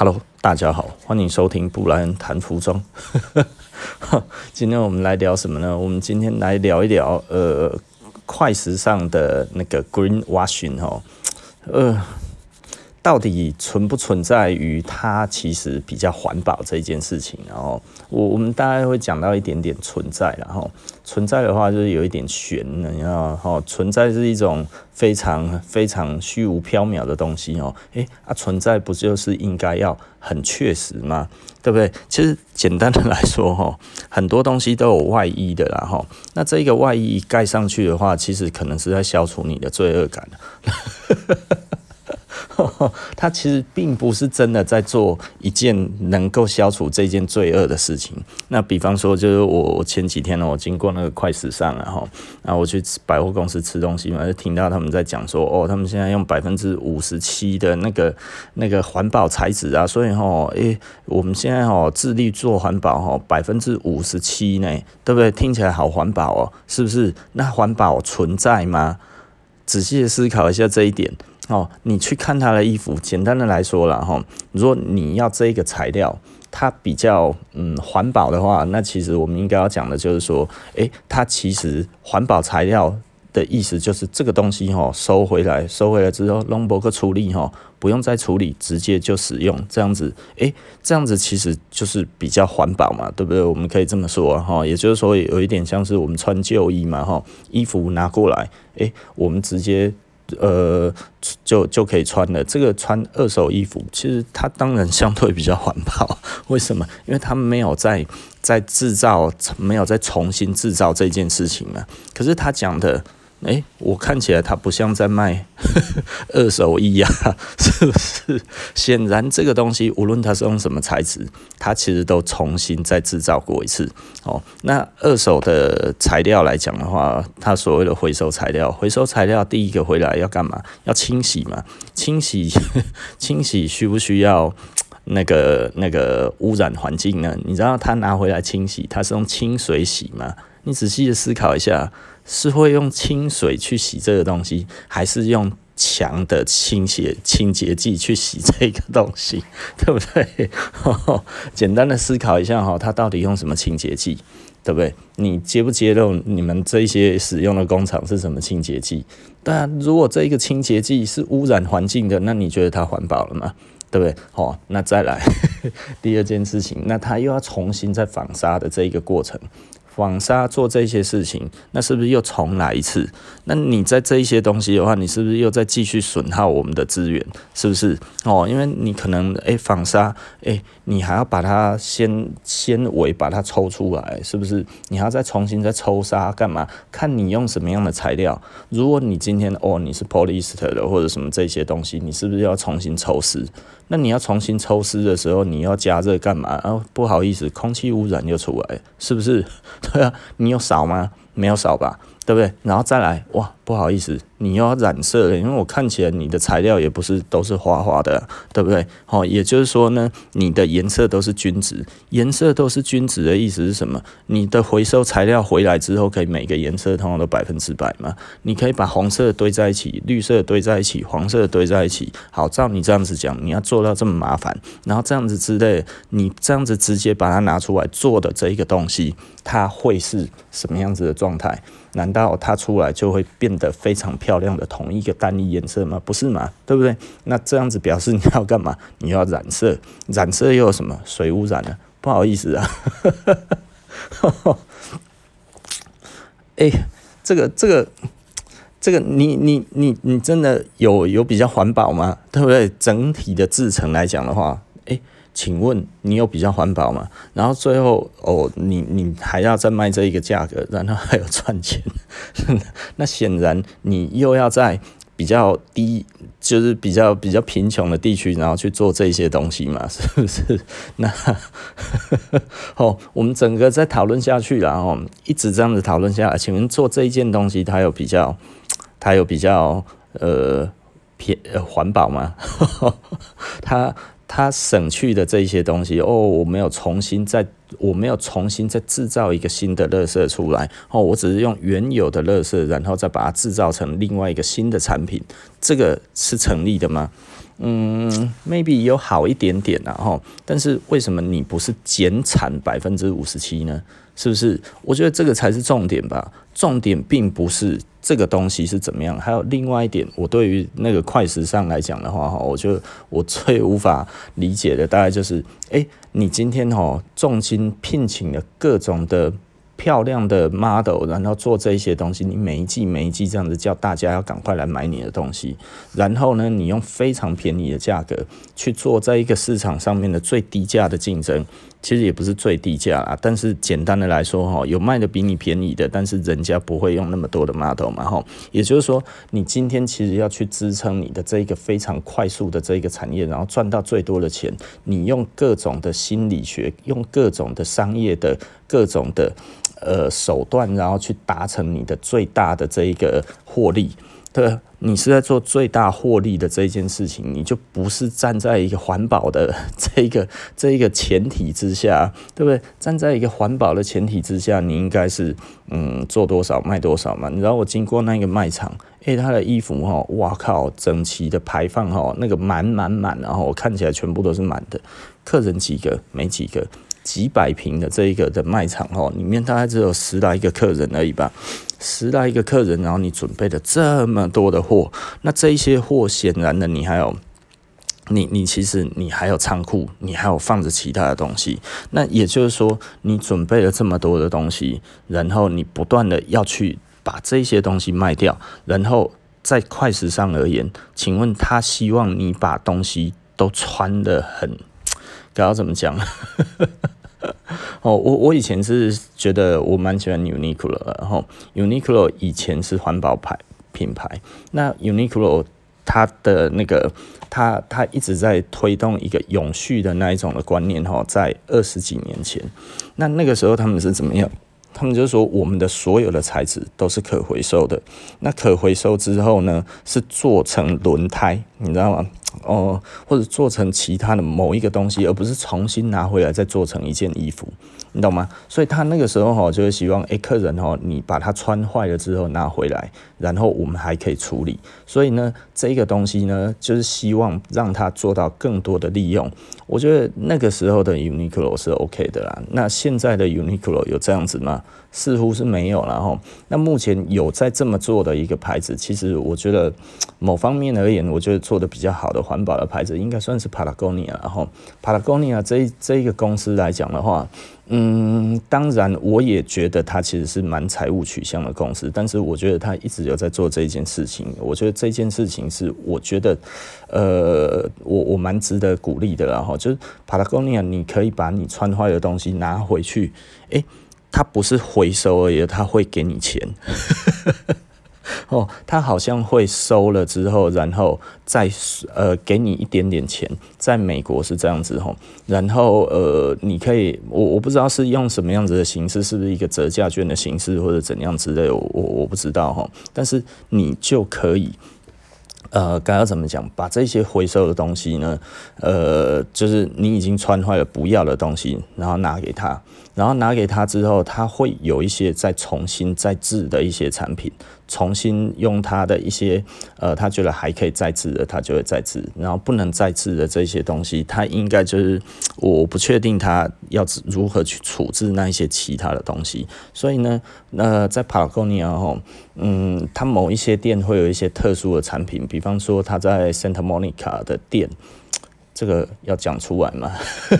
Hello，大家好，欢迎收听布莱恩谈服装。今天我们来聊什么呢？我们今天来聊一聊呃，快时尚的那个 Green Washing 哦，呃。到底存不存在于它其实比较环保这件事情？然后我我们大概会讲到一点点存在，然后存在的话就是有一点玄的，你知道哈，存在是一种非常非常虚无缥缈的东西哦。诶，啊，存在不就是应该要很确实吗？对不对？其实简单的来说哈，很多东西都有外衣的啦哈。那这个外衣盖上去的话，其实可能是在消除你的罪恶感。他其实并不是真的在做一件能够消除这件罪恶的事情。那比方说，就是我前几天呢，我经过那个快时尚，然后，然后我去百货公司吃东西嘛，就听到他们在讲说，哦，他们现在用百分之五十七的那个那个环保材质啊，所以哈，诶，我们现在哈致力做环保哈，百分之五十七呢，对不对？听起来好环保哦，是不是？那环保存在吗？仔细的思考一下这一点。哦，你去看他的衣服，简单的来说了哈，如果你要这个材料，它比较嗯环保的话，那其实我们应该要讲的就是说，诶、它其实环保材料的意思就是这个东西哈收回来，收回来之后弄不个处理哈，不用再处理，直接就使用这样子，诶、这样子其实就是比较环保嘛，对不对？我们可以这么说哈，也就是说有一点像是我们穿旧衣嘛哈，衣服拿过来，诶、我们直接。呃，就就可以穿了。这个穿二手衣服，其实它当然相对比较环保。为什么？因为他没有在在制造，没有再重新制造这件事情了。可是他讲的。诶、欸，我看起来它不像在卖 二手衣呀、是不是？显然这个东西无论它是用什么材质，它其实都重新再制造过一次。哦，那二手的材料来讲的话，它所谓的回收材料，回收材料第一个回来要干嘛？要清洗嘛？清洗 清洗需不需要那个那个污染环境呢？你知道它拿回来清洗，它是用清水洗吗？你仔细的思考一下。是会用清水去洗这个东西，还是用强的清洁清洁剂去洗这个东西，对不对？简单的思考一下哈，它到底用什么清洁剂，对不对？你揭不揭露你们这些使用的工厂是什么清洁剂？当然，如果这一个清洁剂是污染环境的，那你觉得它环保了吗？对不对？好，那再来 第二件事情，那它又要重新再纺纱的这一个过程。纺纱做这些事情，那是不是又重来一次？那你在这一些东西的话，你是不是又在继续损耗我们的资源？是不是？哦，因为你可能诶，纺纱诶，你还要把它纤纤维把它抽出来，是不是？你还要再重新再抽纱干嘛？看你用什么样的材料。如果你今天哦，你是 polyester 的或者什么这些东西，你是不是要重新抽丝？那你要重新抽丝的时候，你要加热干嘛？啊不好意思，空气污染又出来，是不是？对啊，你有扫吗？没有扫吧，对不对？然后再来，哇，不好意思，你又要染色了，因为我看起来你的材料也不是都是花花的，对不对？好，也就是说呢，你的颜色都是均值，颜色都是均值的意思是什么？你的回收材料回来之后，可以每个颜色通常都百分之百嘛？你可以把红色堆在一起，绿色堆在一起，黄色堆在一起。好，照你这样子讲，你要做到这么麻烦，然后这样子之类，你这样子直接把它拿出来做的这一个东西。它会是什么样子的状态？难道它出来就会变得非常漂亮的同一个单一颜色吗？不是嘛？对不对？那这样子表示你要干嘛？你要染色，染色又有什么？水污染呢？不好意思啊。哎、欸，这个这个这个，你你你你真的有有比较环保吗？对不对？整体的制成来讲的话，哎、请问你有比较环保吗？然后最后哦，你你还要再卖这一个价格，然后还有赚钱，那显然你又要在比较低，就是比较比较贫穷的地区，然后去做这些东西嘛，是不是？那 哦，我们整个再讨论下去，然后一直这样子讨论下来，请问做这一件东西，它有比较，它有比较呃偏环保吗？它。他省去的这些东西哦，我没有重新再，我没有重新再制造一个新的垃圾出来哦，我只是用原有的垃圾，然后再把它制造成另外一个新的产品，这个是成立的吗？嗯，maybe 有好一点点然后，但是为什么你不是减产百分之五十七呢？是不是？我觉得这个才是重点吧。重点并不是这个东西是怎么样，还有另外一点，我对于那个快时尚来讲的话，哈，我觉得我最无法理解的大概就是，哎，你今天哈重金聘请了各种的。漂亮的 model，然后做这些东西，你每一季每一季这样子叫大家要赶快来买你的东西，然后呢，你用非常便宜的价格去做在一个市场上面的最低价的竞争。其实也不是最低价啦，但是简单的来说哈，有卖的比你便宜的，但是人家不会用那么多的 model 嘛哈。也就是说，你今天其实要去支撑你的这一个非常快速的这一个产业，然后赚到最多的钱，你用各种的心理学，用各种的商业的各种的呃手段，然后去达成你的最大的这一个获利。你是在做最大获利的这一件事情，你就不是站在一个环保的这一个 这一个前提之下，对不对？站在一个环保的前提之下，你应该是嗯做多少卖多少嘛。你知道我经过那个卖场，诶，他的衣服哈，哇靠，整齐的排放哈，那个满满满，然后我看起来全部都是满的，客人几个没几个。几百平的这一个的卖场哦，里面大概只有十来个客人而已吧，十来个客人，然后你准备了这么多的货，那这一些货显然的你还有，你你其实你还有仓库，你还有放着其他的东西，那也就是说你准备了这么多的东西，然后你不断的要去把这些东西卖掉，然后在快时尚而言，请问他希望你把东西都穿得很，该要怎么讲？哦，我我以前是觉得我蛮喜欢 Uniqlo 的，然后 Uniqlo 以前是环保牌品牌，那 Uniqlo 它的那个它它一直在推动一个永续的那一种的观念哈，在二十几年前，那那个时候他们是怎么样？他们就是说我们的所有的材质都是可回收的，那可回收之后呢，是做成轮胎，你知道吗？哦，或者做成其他的某一个东西，而不是重新拿回来再做成一件衣服，你懂吗？所以他那个时候哈，就会希望，诶，客人哈，你把它穿坏了之后拿回来，然后我们还可以处理。所以呢，这个东西呢，就是希望让它做到更多的利用。我觉得那个时候的 Uniqlo 是 OK 的啦。那现在的 Uniqlo 有这样子吗？似乎是没有了哈。那目前有在这么做的一个牌子，其实我觉得某方面而言，我觉得做的比较好的环保的牌子，应该算是 Patagonia。然后 Patagonia 这这一个公司来讲的话，嗯，当然我也觉得它其实是蛮财务取向的公司，但是我觉得它一直有在做这件事情。我觉得这件事情是我觉得，呃，我我蛮值得鼓励的。然后就是 Patagonia，你可以把你穿坏的东西拿回去，诶。它不是回收而已，它会给你钱。哦，它好像会收了之后，然后再呃给你一点点钱。在美国是这样子吼，然后呃你可以，我我不知道是用什么样子的形式，是不是一个折价券的形式或者怎样之类，我我我不知道哈。但是你就可以。呃，该要怎么讲？把这些回收的东西呢，呃，就是你已经穿坏了不要的东西，然后拿给他，然后拿给他之后，他会有一些再重新再制的一些产品。重新用他的一些呃，他觉得还可以再制的，他就会再制。然后不能再制的这些东西，他应该就是我不确定他要如何去处置那一些其他的东西。所以呢，呃，在 Patagonia 哈，嗯，他某一些店会有一些特殊的产品，比方说他在 Santa Monica 的店。这个要讲出来嘛？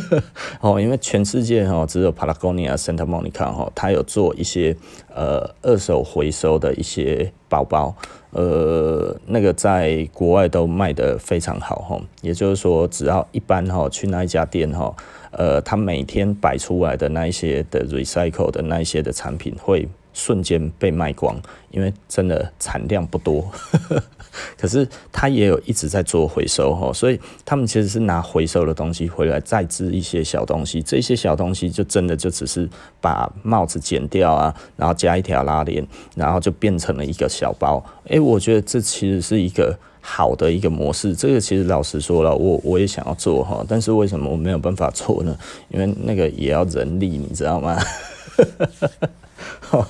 哦，因为全世界哈只有 Patagonia、Santa Monica 哈，它有做一些呃二手回收的一些包包，呃，那个在国外都卖得非常好哈。也就是说，只要一般哈去那一家店哈，呃，它每天摆出来的那一些的 recycle 的那一些的产品会瞬间被卖光，因为真的产量不多。可是他也有一直在做回收哈，所以他们其实是拿回收的东西回来再织一些小东西，这些小东西就真的就只是把帽子剪掉啊，然后加一条拉链，然后就变成了一个小包。诶，我觉得这其实是一个好的一个模式。这个其实老实说了，我我也想要做哈，但是为什么我没有办法做呢？因为那个也要人力，你知道吗？哈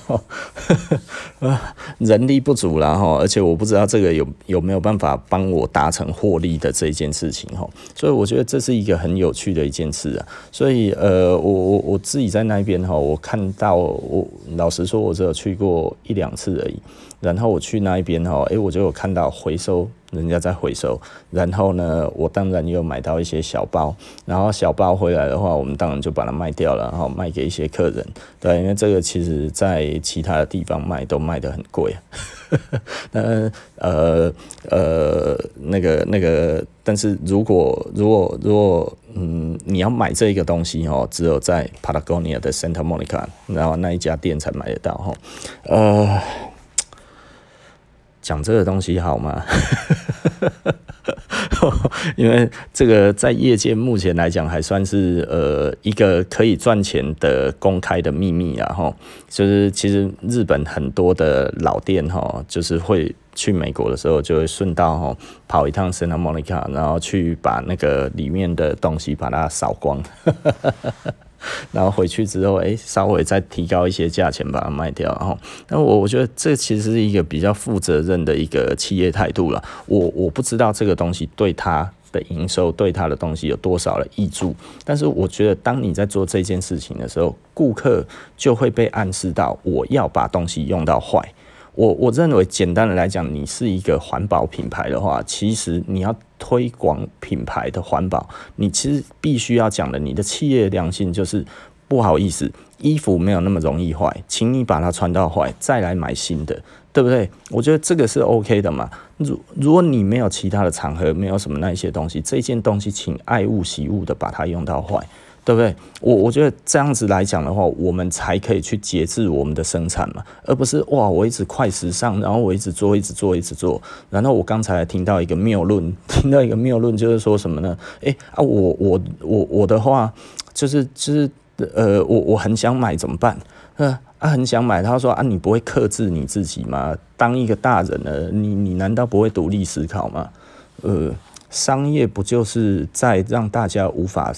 哈人力不足啦哈，而且我不知道这个有有没有办法帮我达成获利的这一件事情哈，所以我觉得这是一个很有趣的一件事啊。所以呃，我我我自己在那边哈，我看到我老实说，我只有去过一两次而已。然后我去那一边哈，诶，我就有看到回收。人家在回收，然后呢，我当然又买到一些小包，然后小包回来的话，我们当然就把它卖掉了，然后卖给一些客人，对，因为这个其实在其他的地方卖都卖得很贵，那呃呃那个那个，但是如果如果如果嗯你要买这个东西哦，只有在 Patagonia 的 Santa Monica，然后那一家店才买得到哈，呃。讲这个东西好吗？因为这个在业界目前来讲还算是呃一个可以赚钱的公开的秘密啊哈，就是其实日本很多的老店哈，就是会去美国的时候就会顺道哈跑一趟 Santa Monica，然后去把那个里面的东西把它扫光。然后回去之后，哎，稍微再提高一些价钱把它卖掉，然后，那我我觉得这其实是一个比较负责任的一个企业态度了。我我不知道这个东西对他的营收，对他的东西有多少的益处，但是我觉得当你在做这件事情的时候，顾客就会被暗示到我要把东西用到坏。我我认为，简单的来讲，你是一个环保品牌的话，其实你要推广品牌的环保，你其实必须要讲的，你的企业良心就是不好意思，衣服没有那么容易坏，请你把它穿到坏，再来买新的，对不对？我觉得这个是 OK 的嘛。如如果你没有其他的场合，没有什么那一些东西，这件东西，请爱物惜物的把它用到坏。对不对？我我觉得这样子来讲的话，我们才可以去节制我们的生产嘛，而不是哇，我一直快时尚，然后我一直做，一直做，一直做。然后我刚才听到一个谬论，听到一个谬论，就是说什么呢？哎啊，我我我我的话，就是就是呃，我我很想买怎么办？呃啊，很想买。他说啊，你不会克制你自己吗？当一个大人了，你你难道不会独立思考吗？呃。商业不就是在让大家无法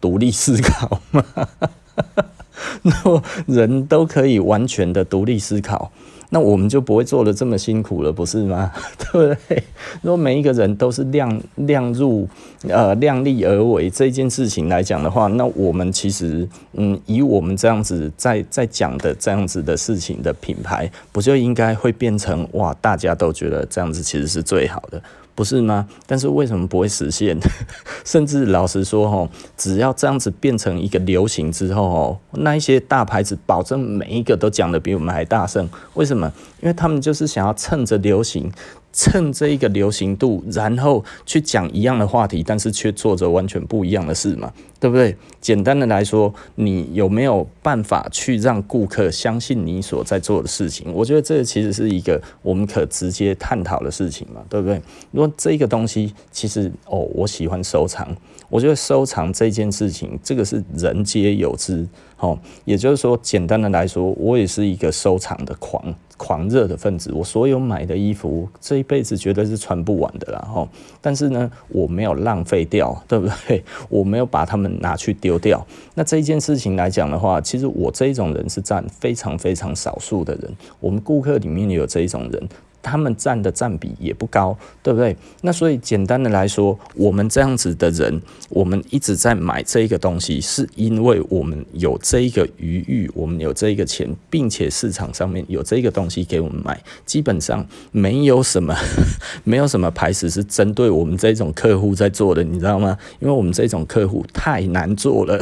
独立思考吗？那人都可以完全的独立思考，那我们就不会做得这么辛苦了，不是吗？对不对？如果每一个人都是量量入呃量力而为这件事情来讲的话，那我们其实嗯，以我们这样子在在讲的这样子的事情的品牌，不就应该会变成哇，大家都觉得这样子其实是最好的。不是吗？但是为什么不会实现？甚至老实说，吼，只要这样子变成一个流行之后，吼，那一些大牌子保证每一个都讲的比我们还大声。为什么？因为他们就是想要趁着流行。趁这一个流行度，然后去讲一样的话题，但是却做着完全不一样的事嘛，对不对？简单的来说，你有没有办法去让顾客相信你所在做的事情？我觉得这其实是一个我们可直接探讨的事情嘛，对不对？如果这个东西其实哦，我喜欢收藏，我觉得收藏这件事情，这个是人皆有之，哦，也就是说，简单的来说，我也是一个收藏的狂。狂热的分子，我所有买的衣服，这一辈子绝对是穿不完的啦哈。但是呢，我没有浪费掉，对不对？我没有把它们拿去丢掉。那这一件事情来讲的话，其实我这一种人是占非常非常少数的人。我们顾客里面有这一种人。他们占的占比也不高，对不对？那所以简单的来说，我们这样子的人，我们一直在买这一个东西，是因为我们有这一个余裕，我们有这一个钱，并且市场上面有这个东西给我们买。基本上没有什么，没有什么牌子是针对我们这种客户在做的，你知道吗？因为我们这种客户太难做了。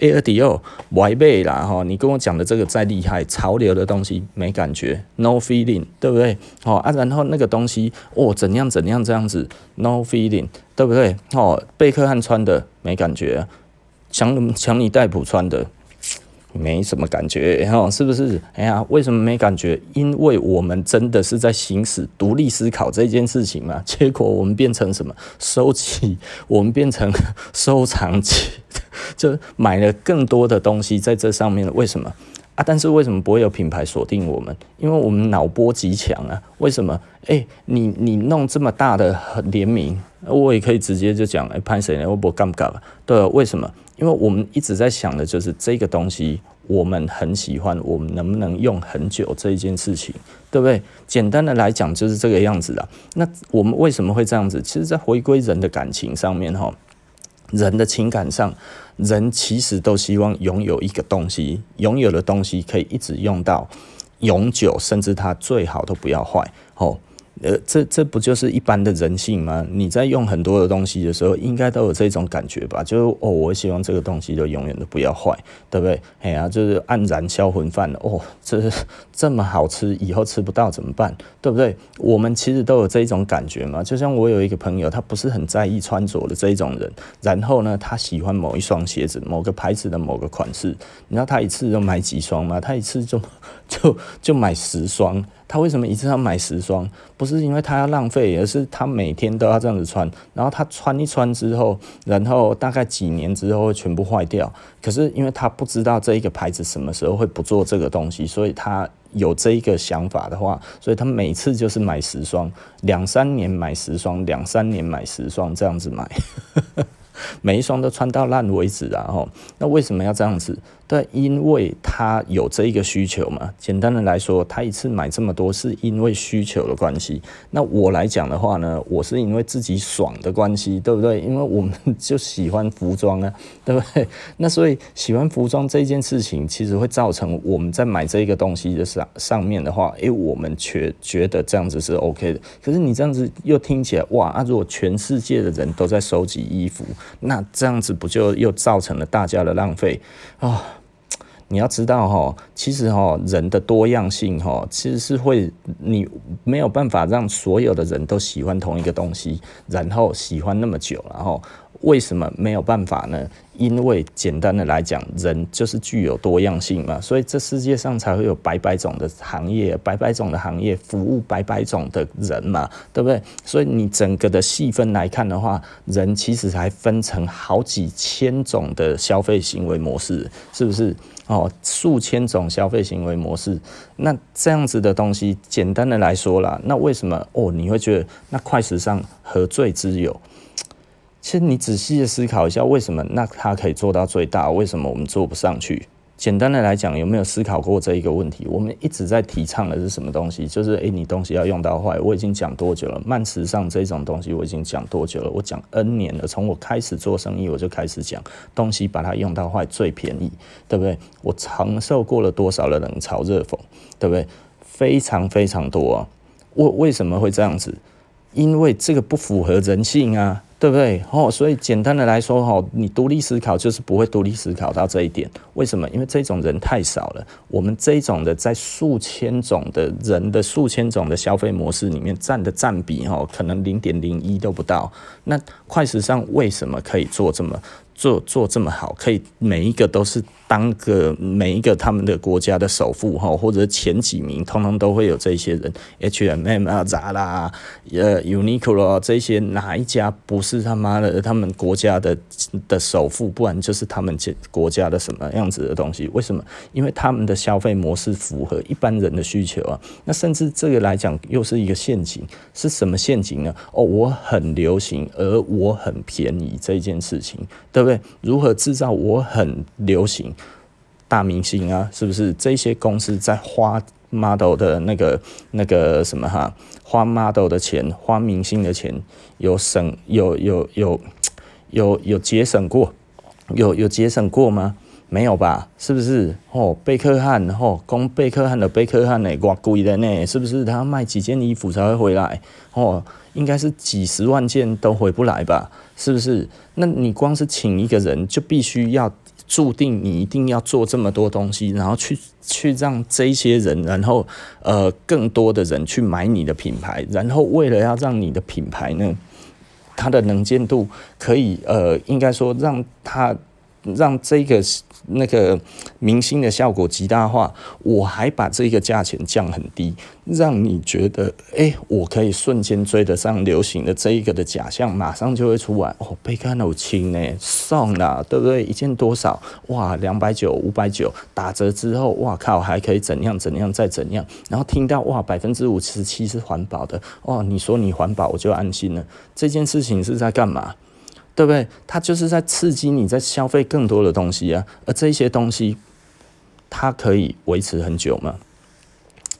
AirDior 歪背啦哈！你跟我讲的这个再厉害，潮流的东西没感觉，no feeling，对不对？哦啊，然后那个东西哦，怎样怎样这样子，no feeling，对不对？哦，贝克汉穿的没感觉，强强尼戴普穿的没什么感觉，哈，是不是？哎呀，为什么没感觉？因为我们真的是在行使独立思考这件事情嘛。结果我们变成什么？收集，我们变成 收藏起，就买了更多的东西在这上面了。为什么？啊！但是为什么不会有品牌锁定我们？因为我们脑波极强啊！为什么？哎、你你弄这么大的联名，我也可以直接就讲，哎、欸，潘谁呢？我不尴尬了。对，为什么？因为我们一直在想的就是这个东西，我们很喜欢，我们能不能用很久这一件事情，对不对？简单的来讲就是这个样子的。那我们为什么会这样子？其实，在回归人的感情上面，哈，人的情感上，人其实都希望拥有一个东西，拥有的东西可以一直用到永久，甚至它最好都不要坏，哦。呃，这这不就是一般的人性吗？你在用很多的东西的时候，应该都有这种感觉吧？就哦，我希望这个东西就永远都不要坏，对不对？哎呀，就是黯然销魂饭哦，这这么好吃，以后吃不到怎么办？对不对？我们其实都有这一种感觉嘛。就像我有一个朋友，他不是很在意穿着的这一种人，然后呢，他喜欢某一双鞋子，某个牌子的某个款式，你知道他一次就买几双吗？他一次就就就买十双。他为什么一次要买十双？不是因为他要浪费，而是他每天都要这样子穿。然后他穿一穿之后，然后大概几年之后会全部坏掉。可是因为他不知道这一个牌子什么时候会不做这个东西，所以他有这一个想法的话，所以他每次就是买十双，两三年买十双，两三年买十双这样子买，每一双都穿到烂为止啊！吼，那为什么要这样子？对，因为他有这一个需求嘛。简单的来说，他一次买这么多是因为需求的关系。那我来讲的话呢，我是因为自己爽的关系，对不对？因为我们就喜欢服装啊，对不对？那所以喜欢服装这件事情，其实会造成我们在买这个东西的上上面的话，诶，我们觉觉得这样子是 OK 的。可是你这样子又听起来，哇，啊，如果全世界的人都在收集衣服，那这样子不就又造成了大家的浪费啊？你要知道哈，其实哈，人的多样性哈，其实是会你没有办法让所有的人都喜欢同一个东西，然后喜欢那么久，然后为什么没有办法呢？因为简单的来讲，人就是具有多样性嘛，所以这世界上才会有百百种的行业，百百种的行业服务百百种的人嘛，对不对？所以你整个的细分来看的话，人其实还分成好几千种的消费行为模式，是不是？哦，数千种消费行为模式，那这样子的东西，简单的来说啦，那为什么哦？你会觉得那快时尚何罪之有？其实你仔细的思考一下，为什么那它可以做到最大？为什么我们做不上去？简单的来讲，有没有思考过这一个问题？我们一直在提倡的是什么东西？就是诶、你东西要用到坏。我已经讲多久了？慢时尚这种东西我已经讲多久了？我讲 N 年了。从我开始做生意，我就开始讲东西，把它用到坏最便宜，对不对？我承受过了多少的冷嘲热讽，对不对？非常非常多啊！为为什么会这样子？因为这个不符合人性啊！对不对？哦，所以简单的来说，哈，你独立思考就是不会独立思考到这一点。为什么？因为这种人太少了。我们这种的在数千种的人的数千种的消费模式里面占的占比，哈，可能零点零一都不到。那快时尚为什么可以做这么？做做这么好，可以每一个都是当个每一个他们的国家的首富哈，或者前几名，通通都会有这些人，H&M 啊、Zara、呃、Uniqlo 这些，哪一家不是他妈的他们国家的的首富？不然就是他们国家的什么样子的东西？为什么？因为他们的消费模式符合一般人的需求啊。那甚至这个来讲，又是一个陷阱，是什么陷阱呢？哦，我很流行，而我很便宜这件事情，对。对，如何制造？我很流行大明星啊，是不是？这些公司在花 model 的那个那个什么哈，花 model 的钱，花明星的钱，有省有有有有有节省过？有有节省过吗？没有吧？是不是？哦，贝克汉，哦，供贝克汉的贝克汉呢，挂贵的呢，是不是？他卖几件衣服才会回来？哦，应该是几十万件都回不来吧？是不是？那你光是请一个人，就必须要注定你一定要做这么多东西，然后去去让这些人，然后呃更多的人去买你的品牌，然后为了要让你的品牌呢，它的能见度可以呃，应该说让它让这个。那个明星的效果极大化，我还把这个价钱降很低，让你觉得，哎、我可以瞬间追得上流行的这一个的假象，马上就会出来。哦，贝克汉亲呢，送了，对不对？一件多少？哇，两百九、五百九，打折之后，哇靠，还可以怎样怎样再怎样？然后听到哇，百分之五十七是环保的，哇，你说你环保，我就安心了。这件事情是在干嘛？对不对？它就是在刺激你在消费更多的东西啊，而这些东西它可以维持很久吗？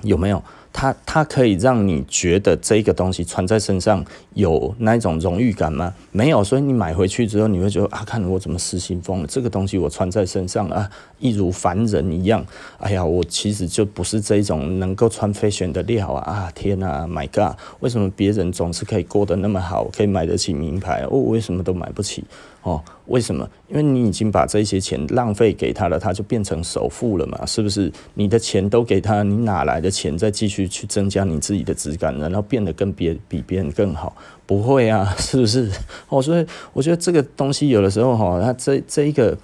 有没有？它它可以让你觉得这个东西穿在身上有那一种荣誉感吗？没有，所以你买回去之后，你会觉得啊，看我怎么失心疯了？这个东西我穿在身上啊，一如凡人一样。哎呀，我其实就不是这种能够穿飞旋的料啊！啊，天啊，My God，为什么别人总是可以过得那么好，可以买得起名牌？我为什么都买不起？哦，为什么？因为你已经把这些钱浪费给他了，他就变成首富了嘛？是不是？你的钱都给他，你哪来的钱再继续去增加你自己的质感，然后变得跟别比别人更好？不会啊，是不是？哦，所以我觉得这个东西有的时候哈，它这这一个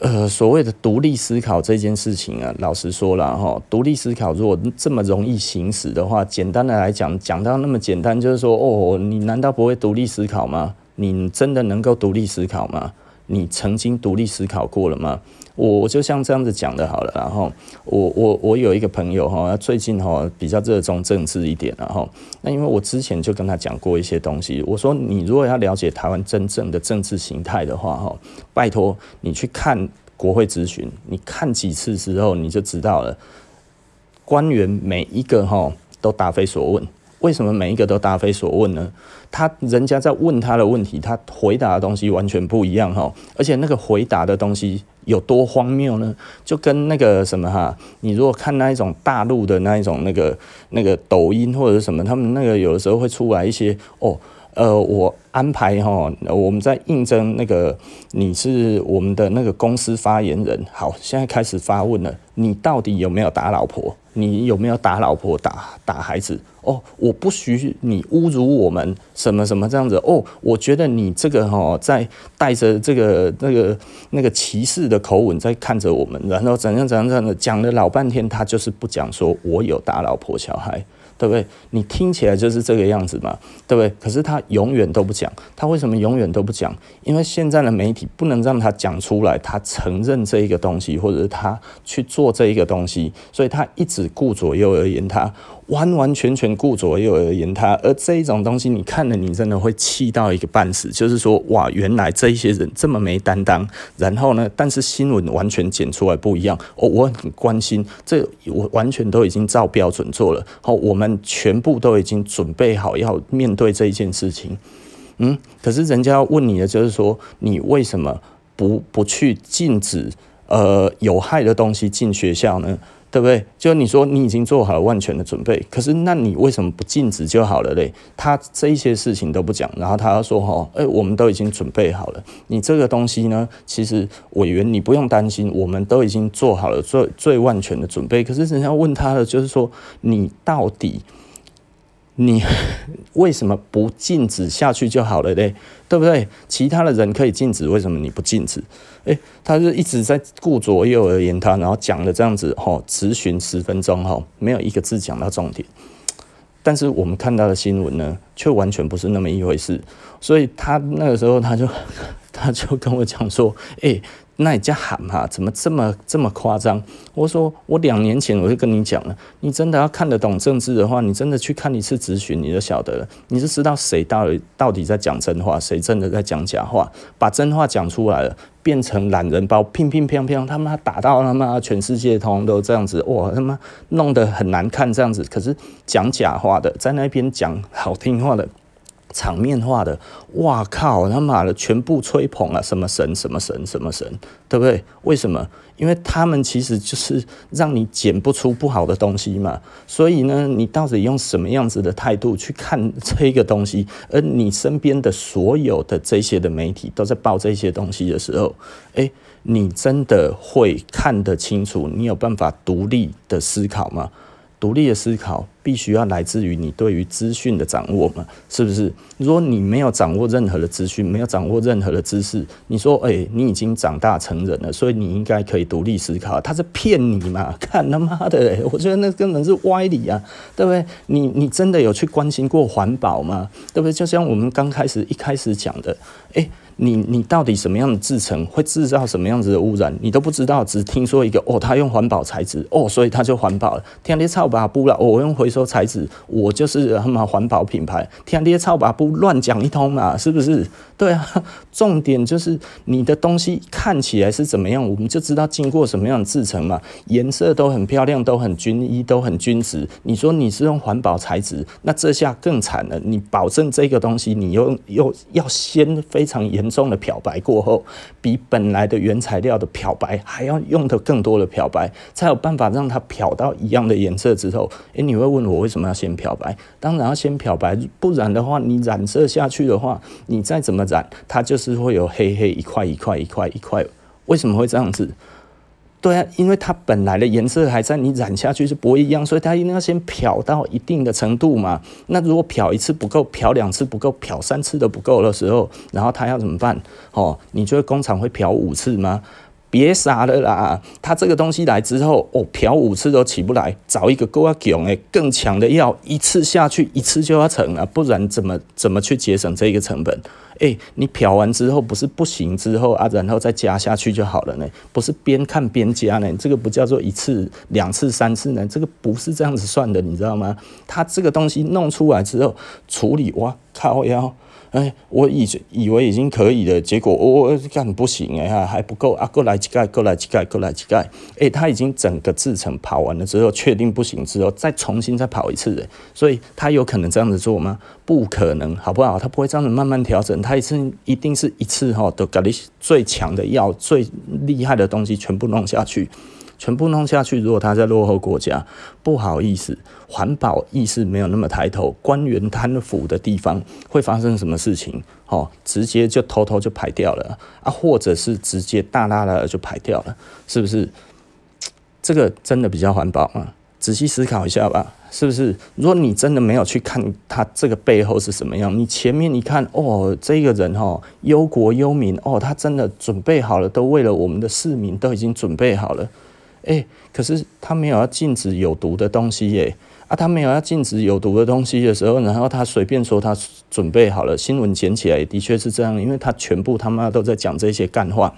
呃所谓的独立思考这件事情啊，老实说了哈，独立思考如果这么容易行使的话，简单的来讲，讲到那么简单，就是说哦，你难道不会独立思考吗？你真的能够独立思考吗？你曾经独立思考过了吗？我就像这样子讲的好了，然后我我我有一个朋友哈，最近哈比较热衷政治一点，然后那因为我之前就跟他讲过一些东西，我说你如果要了解台湾真正的政治形态的话哈，拜托你去看国会质询，你看几次之后你就知道了，官员每一个哈都答非所问。为什么每一个都答非所问呢？他人家在问他的问题，他回答的东西完全不一样哈，而且那个回答的东西有多荒谬呢？就跟那个什么哈，你如果看那一种大陆的那一种那个那个抖音或者什么，他们那个有的时候会出来一些哦，呃，我安排哈，我们在应征那个你是我们的那个公司发言人，好，现在开始发问了，你到底有没有打老婆？你有没有打老婆、打打孩子？哦，我不许你侮辱我们什么什么这样子。哦，我觉得你这个哈，在带着这个那个那个歧视的口吻在看着我们，然后怎样怎样怎样的讲了老半天，他就是不讲说我有打老婆小孩。对不对？你听起来就是这个样子嘛，对不对？可是他永远都不讲，他为什么永远都不讲？因为现在的媒体不能让他讲出来，他承认这一个东西，或者是他去做这一个东西，所以他一直顾左右而言他。完完全全顾左右而言他，而这一种东西你看了，你真的会气到一个半死。就是说，哇，原来这一些人这么没担当。然后呢，但是新闻完全剪出来不一样。哦，我很关心，这我完全都已经照标准做了。好，我们全部都已经准备好要面对这一件事情。嗯，可是人家要问你的就是说，你为什么不不去禁止呃有害的东西进学校呢？对不对？就你说你已经做好了万全的准备，可是那你为什么不禁止就好了嘞？他这一些事情都不讲，然后他说哈，哎，我们都已经准备好了。你这个东西呢，其实委员你不用担心，我们都已经做好了最最万全的准备。可是人家问他的就是说，你到底？你 为什么不禁止下去就好了嘞？对不对？其他的人可以禁止，为什么你不禁止？诶，他就一直在顾左右而言他，然后讲了这样子，吼，质询十分钟，吼，没有一个字讲到重点。但是我们看到的新闻呢，却完全不是那么一回事。所以他那个时候他就 他就跟我讲说，诶。那你家喊哈？怎么这么这么夸张？我说我两年前我就跟你讲了，你真的要看得懂政治的话，你真的去看一次咨询，你就晓得了，你就知道谁到底到底在讲真话，谁真的在讲假话。把真话讲出来了，变成懒人包，乒乒乓乓，他妈打到他妈全世界通通都这样子，哇他妈弄得很难看这样子。可是讲假话的，在那边讲好听话的。场面化的，哇靠！他妈的，全部吹捧了，什么神，什么神，什么神，对不对？为什么？因为他们其实就是让你剪不出不好的东西嘛。所以呢，你到底用什么样子的态度去看这个东西？而你身边的所有的这些的媒体都在报这些东西的时候，诶，你真的会看得清楚？你有办法独立的思考吗？独立的思考必须要来自于你对于资讯的掌握嘛，是不是？如果你没有掌握任何的资讯，没有掌握任何的知识，你说，哎、你已经长大成人了，所以你应该可以独立思考，他是骗你嘛？看他妈的、欸，我觉得那根本是歪理啊，对不对？你你真的有去关心过环保吗？对不对？就像我们刚开始一开始讲的，哎、你你到底什么样的制成会制造什么样子的污染？你都不知道，只听说一个哦，他用环保材质哦，所以他就环保了。天天操把不了，我用回收材质，我就是他妈环保品牌，天天操把不乱讲一通嘛，是不是？对啊，重点就是你的东西看起来是怎么样，我们就知道经过什么样的制成嘛，颜色都很漂亮，都很均一，都很均值。你说你是用环保材质，那这下更惨了，你保证这个东西你又又要先非常严严重的漂白过后，比本来的原材料的漂白还要用的更多的漂白，才有办法让它漂到一样的颜色之后。诶，你会问我为什么要先漂白？当然要先漂白，不然的话，你染色下去的话，你再怎么。染它就是会有黑黑一块一块一块一块，为什么会这样子？对啊，因为它本来的颜色还在，你染下去是不会一样，所以它一定要先漂到一定的程度嘛。那如果漂一次不够，漂两次不够，漂三次都不够的时候，然后它要怎么办？哦，你觉得工厂会漂五次吗？别傻了啦！它这个东西来之后，哦，漂五次都起不来，找一个更强诶、更强的药，一次下去一次就要成啊，不然怎么怎么去节省这个成本？诶、你漂完之后不是不行之后啊，然后再加下去就好了呢？不是边看边加呢？这个不叫做一次、两次、三次呢？这个不是这样子算的，你知道吗？它这个东西弄出来之后处理，哇靠腰！哎，我以以为已经可以了，结果我我干不行哎，还不够啊！过来几盖，过来几盖，过来几盖。哎，他已经整个制程跑完了之后，确定不行之后，再重新再跑一次的，所以他有可能这样子做吗？不可能，好不好？他不会这样子慢慢调整，他一次一定是一次哈，都把你最强的药、最厉害的东西全部弄下去。全部弄下去，如果他在落后国家，不好意思，环保意识没有那么抬头，官员贪腐的地方会发生什么事情？哦，直接就偷偷就排掉了啊，或者是直接大大的就排掉了，是不是？这个真的比较环保吗？仔细思考一下吧，是不是？如果你真的没有去看他这个背后是什么样，你前面你看哦，这个人哦，忧国忧民哦，他真的准备好了，都为了我们的市民都已经准备好了。哎、可是他没有要禁止有毒的东西耶，啊，他没有要禁止有毒的东西的时候，然后他随便说他准备好了，新闻剪起来的确是这样，因为他全部他妈都在讲这些干话，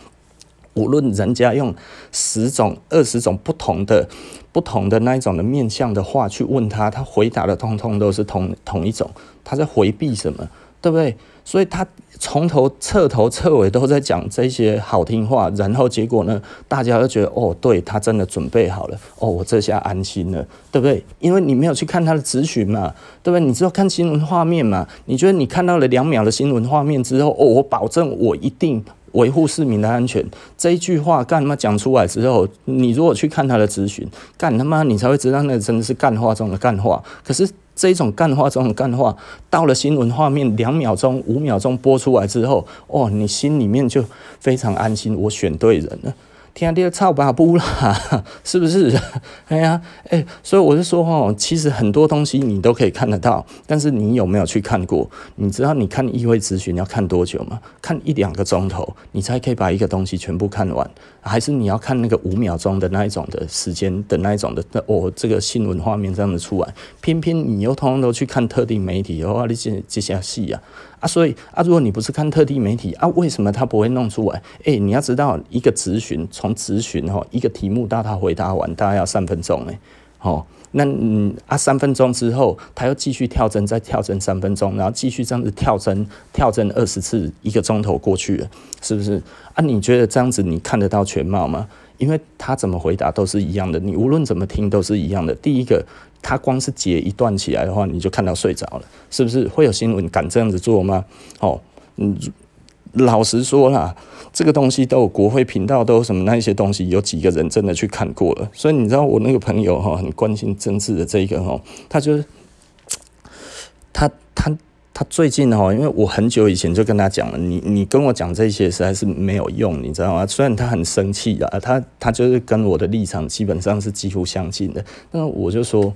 无论人家用十种、二十种不同的、不同的那一种的面向的话去问他，他回答的通通都是同同一种，他在回避什么，对不对？所以他从头彻头彻尾都在讲这些好听话，然后结果呢，大家都觉得哦，对，他真的准备好了，哦，我这下安心了，对不对？因为你没有去看他的咨询嘛，对不对？你只有看新闻画面嘛，你觉得你看到了两秒的新闻画面之后，哦，我保证我一定维护市民的安全，这一句话干他妈讲出来之后，你如果去看他的咨询，干他妈你才会知道那真的是干话中的干话，可是。这种干话，这种干话，到了新闻画面两秒钟、五秒钟播出来之后，哦，你心里面就非常安心，我选对人了。天爹操爸不啦，是不是？哎呀，哎，所以我就说哦，其实很多东西你都可以看得到，但是你有没有去看过？你知道你看议会咨询要看多久吗？看一两个钟头，你才可以把一个东西全部看完，还是你要看那个五秒钟的那一种的时间的那一种的？那哦，这个新闻画面这样子出来，偏偏你又通通都去看特定媒体的话，你这这下戏啊！啊，所以啊，如果你不是看特定媒体啊，为什么他不会弄出来？哎、欸，你要知道，一个咨询从咨询哈，一个题目到他回答完，大概要三分钟哎，哦，那嗯啊，三分钟之后，他又继续跳针，再跳针三分钟，然后继续这样子跳针，跳针二十次，一个钟头过去了，是不是？啊，你觉得这样子你看得到全貌吗？因为他怎么回答都是一样的，你无论怎么听都是一样的。第一个。他光是截一段起来的话，你就看到睡着了，是不是？会有新闻敢这样子做吗？哦，嗯，老实说啦，这个东西都有国会频道，都有什么那些东西，有几个人真的去看过了？所以你知道我那个朋友哈，很关心政治的这一个哈，他就是他他。最近哈，因为我很久以前就跟他讲了，你你跟我讲这些实在是没有用，你知道吗？虽然他很生气啊，他他就是跟我的立场基本上是几乎相近的，那我就说，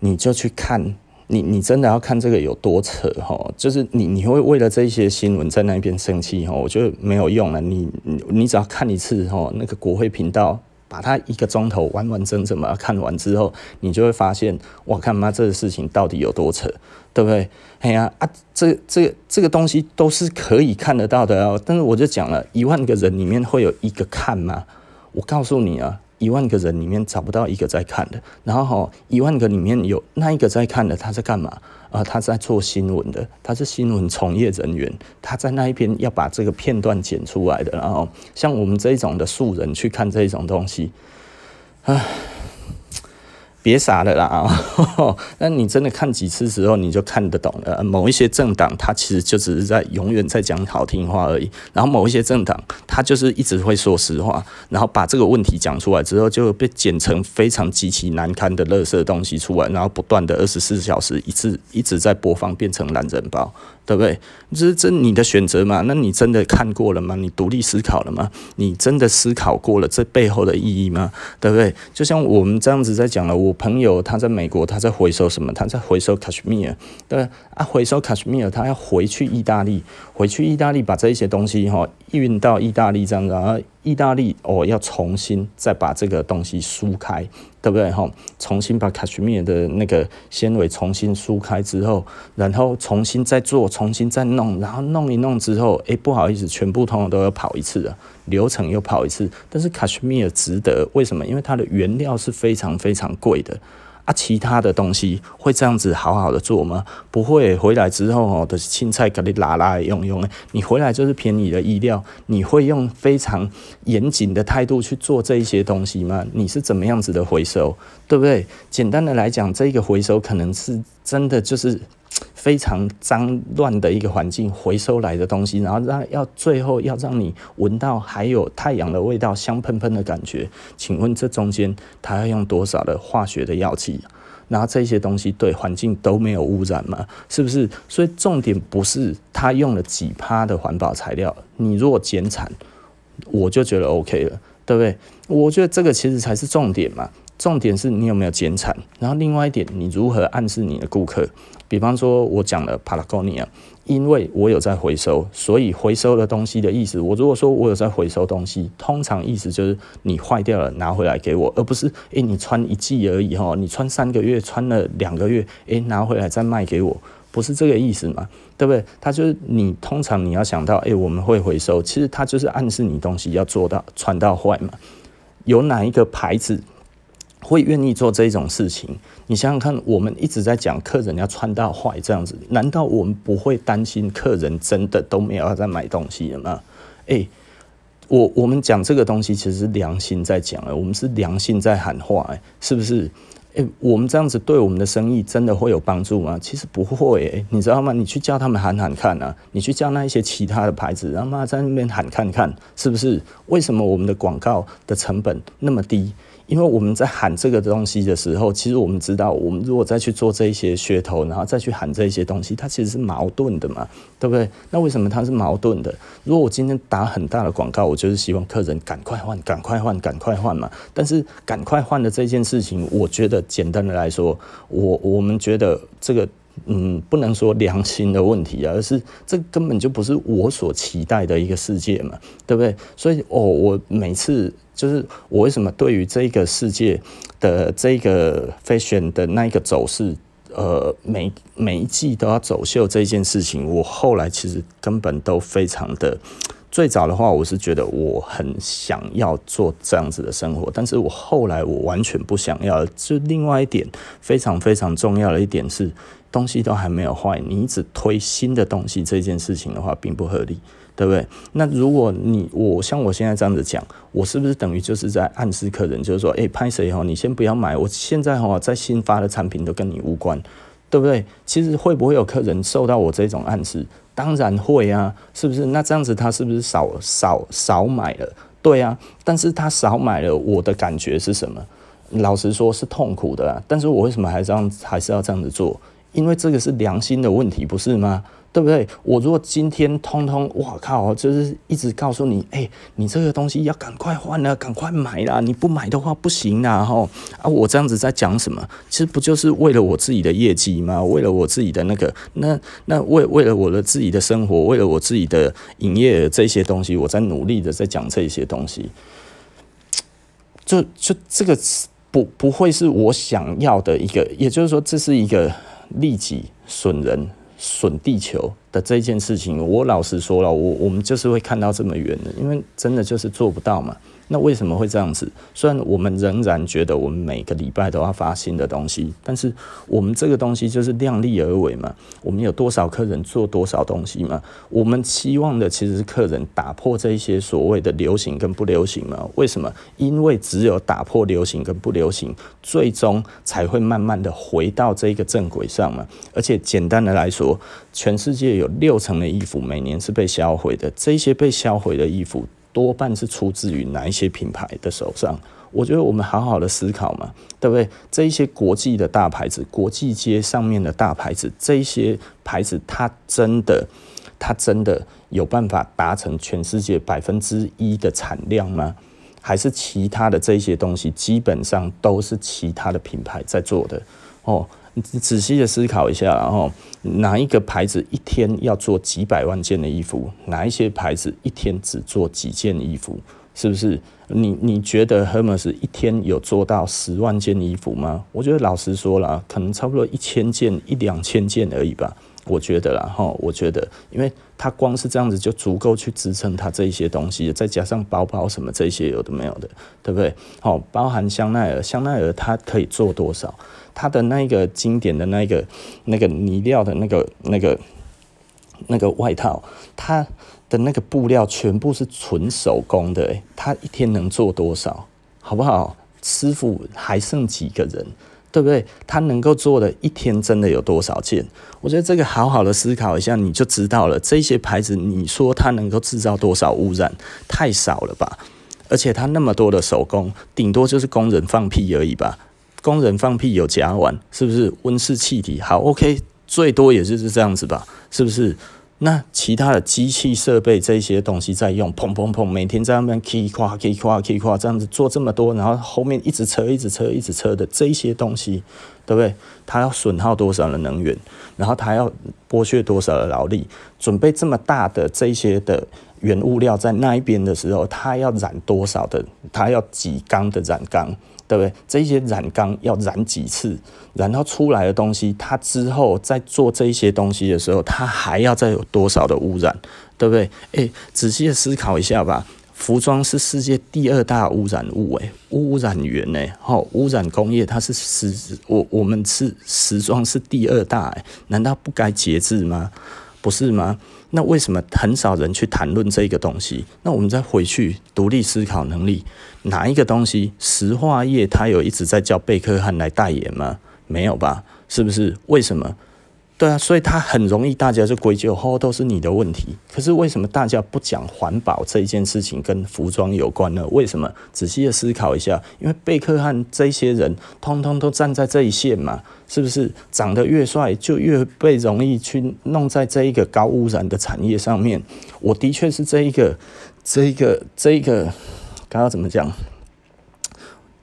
你就去看，你你真的要看这个有多扯哈，就是你你会为了这些新闻在那边生气哈，我觉得没有用了，你你你只要看一次哈，那个国会频道。把它一个钟头完完整整把它看完之后，你就会发现，我看妈这个事情到底有多扯，对不对？哎呀啊，这这这个东西都是可以看得到的哦。但是我就讲了，一万个人里面会有一个看吗？我告诉你啊，一万个人里面找不到一个在看的，然后哈一万个里面有那一个在看的，他在干嘛啊？他在做新闻的，他是新闻从业人员，他在那一边要把这个片段剪出来的。然后像我们这种的素人去看这种东西，唉。别傻了啦！那你真的看几次之后，你就看得懂了。某一些政党，他其实就只是在永远在讲好听话而已。然后某一些政党，他就是一直会说实话，然后把这个问题讲出来之后，就被剪成非常极其难堪的垃圾东西出来，然后不断的二十四小时一直一直在播放，变成懒人包。对不对？这是真你的选择嘛？那你真的看过了吗？你独立思考了吗？你真的思考过了这背后的意义吗？对不对？就像我们这样子在讲了，我朋友他在美国，他在回收什么？他在回收卡什米尔，对啊，回收卡什米尔，他要回去意大利，回去意大利把这一些东西哈运到意大利这样子，然后意大利哦要重新再把这个东西梳开。对不对？哈，重新把卡什米尔的那个纤维重新梳开之后，然后重新再做，重新再弄，然后弄一弄之后，哎，不好意思，全部通通都要跑一次了，流程又跑一次。但是卡什米尔值得，为什么？因为它的原料是非常非常贵的。啊，其他的东西会这样子好好的做吗？不会，回来之后哦，的青菜给你拉拉用用，你回来就是凭你的意料，你会用非常严谨的态度去做这一些东西吗？你是怎么样子的回收，对不对？简单的来讲，这个回收可能是真的就是。非常脏乱的一个环境回收来的东西，然后让要最后要让你闻到还有太阳的味道，香喷喷的感觉。请问这中间它要用多少的化学的药剂？然后这些东西对环境都没有污染吗？是不是？所以重点不是它用了几趴的环保材料，你如果减产，我就觉得 OK 了，对不对？我觉得这个其实才是重点嘛。重点是你有没有减产，然后另外一点，你如何暗示你的顾客？比方说，我讲了 Patagonia，因为我有在回收，所以回收的东西的意思，我如果说我有在回收东西，通常意思就是你坏掉了拿回来给我，而不是诶、你穿一季而已哈，你穿三个月，穿了两个月，诶、拿回来再卖给我，不是这个意思嘛？对不对？他就是你通常你要想到，诶、我们会回收，其实他就是暗示你东西要做到穿到坏嘛，有哪一个牌子？会愿意做这种事情？你想想看，我们一直在讲客人要穿到坏这样子，难道我们不会担心客人真的都没有要再买东西了吗？诶，我我们讲这个东西其实是良心在讲诶，我们是良心在喊话诶，是不是？诶，我们这样子对我们的生意真的会有帮助吗？其实不会诶，你知道吗？你去叫他们喊喊看啊，你去叫那一些其他的牌子，让他在那边喊看看，是不是？为什么我们的广告的成本那么低？因为我们在喊这个东西的时候，其实我们知道，我们如果再去做这一些噱头，然后再去喊这一些东西，它其实是矛盾的嘛，对不对？那为什么它是矛盾的？如果我今天打很大的广告，我就是希望客人赶快换，赶快换，赶快换嘛。但是赶快换的这件事情，我觉得简单的来说，我我们觉得这个嗯，不能说良心的问题，而是这根本就不是我所期待的一个世界嘛，对不对？所以哦，我每次。就是我为什么对于这个世界的这个 fashion 的那个走势，呃，每每一季都要走秀这件事情，我后来其实根本都非常的。最早的话，我是觉得我很想要做这样子的生活，但是我后来我完全不想要。就另外一点非常非常重要的一点是，东西都还没有坏，你一直推新的东西这件事情的话，并不合理。对不对？那如果你我像我现在这样子讲，我是不是等于就是在暗示客人，就是说，哎，拍谁哈？你先不要买，我现在哈在新发的产品都跟你无关，对不对？其实会不会有客人受到我这种暗示？当然会啊，是不是？那这样子他是不是少少少买了？对啊，但是他少买了，我的感觉是什么？老实说，是痛苦的啊。但是我为什么还这样还是要这样子做？因为这个是良心的问题，不是吗？对不对？我如果今天通通，我靠，就是一直告诉你，哎，你这个东西要赶快换了，赶快买啦！你不买的话不行啦，吼啊！我这样子在讲什么？其实不就是为了我自己的业绩吗？为了我自己的那个，那那为为了我的自己的生活，为了我自己的营业这些东西，我在努力的在讲这些东西。就就这个不不会是我想要的一个，也就是说，这是一个利己损人。损地球的这件事情，我老实说了，我我们就是会看到这么远的，因为真的就是做不到嘛。那为什么会这样子？虽然我们仍然觉得我们每个礼拜都要发新的东西，但是我们这个东西就是量力而为嘛。我们有多少客人做多少东西嘛。我们期望的其实是客人打破这一些所谓的流行跟不流行嘛。为什么？因为只有打破流行跟不流行，最终才会慢慢的回到这个正轨上嘛。而且简单的来说，全世界有六成的衣服每年是被销毁的，这些被销毁的衣服。多半是出自于哪一些品牌的手上？我觉得我们好好的思考嘛，对不对？这一些国际的大牌子，国际街上面的大牌子，这一些牌子，它真的，它真的有办法达成全世界百分之一的产量吗？还是其他的这些东西基本上都是其他的品牌在做的？哦。仔细的思考一下，然后哪一个牌子一天要做几百万件的衣服？哪一些牌子一天只做几件衣服？是不是？你你觉得 Hermes 一天有做到十万件衣服吗？我觉得老实说了，可能差不多一千件、一两千件而已吧。我觉得啦，哈，我觉得，因为它光是这样子就足够去支撑它这一些东西，再加上包包什么这些有的没有的，对不对？好，包含香奈儿，香奈儿它可以做多少？它的那个经典的那个那个呢料的那个那个那个外套，它的那个布料全部是纯手工的，诶，它一天能做多少？好不好？师傅还剩几个人？对不对？他能够做的一天真的有多少件？我觉得这个好好的思考一下，你就知道了。这些牌子，你说它能够制造多少污染？太少了吧？而且它那么多的手工，顶多就是工人放屁而已吧？工人放屁有甲烷，是不是温室气体？好，OK，最多也就是这样子吧，是不是？那其他的机器设备这些东西在用，砰砰砰，每天在那边 K 夸 K 夸 K 夸这样子做这么多，然后后面一直车一直车一直车的这些东西，对不对？它要损耗多少的能源，然后它要剥削多少的劳力，准备这么大的这些的原物料在那一边的时候，它要染多少的，它要几缸的染缸。对不对？这些染缸要染几次，然后出来的东西，它之后在做这些东西的时候，它还要再有多少的污染，对不对？诶，仔细的思考一下吧。服装是世界第二大污染物，诶，污染源呢？好，污染工业它是时，我我们是时装是第二大，诶，难道不该节制吗？不是吗？那为什么很少人去谈论这个东西？那我们再回去独立思考能力，哪一个东西？石化业它有一直在叫贝克汉来代言吗？没有吧？是不是？为什么？对啊，所以它很容易，大家就归咎后都是你的问题。可是为什么大家不讲环保这一件事情跟服装有关呢？为什么？仔细的思考一下，因为贝克汉这些人通通都站在这一线嘛，是不是？长得越帅，就越被容易去弄在这一个高污染的产业上面。我的确是这一个，这一个，这一个，刚刚怎么讲？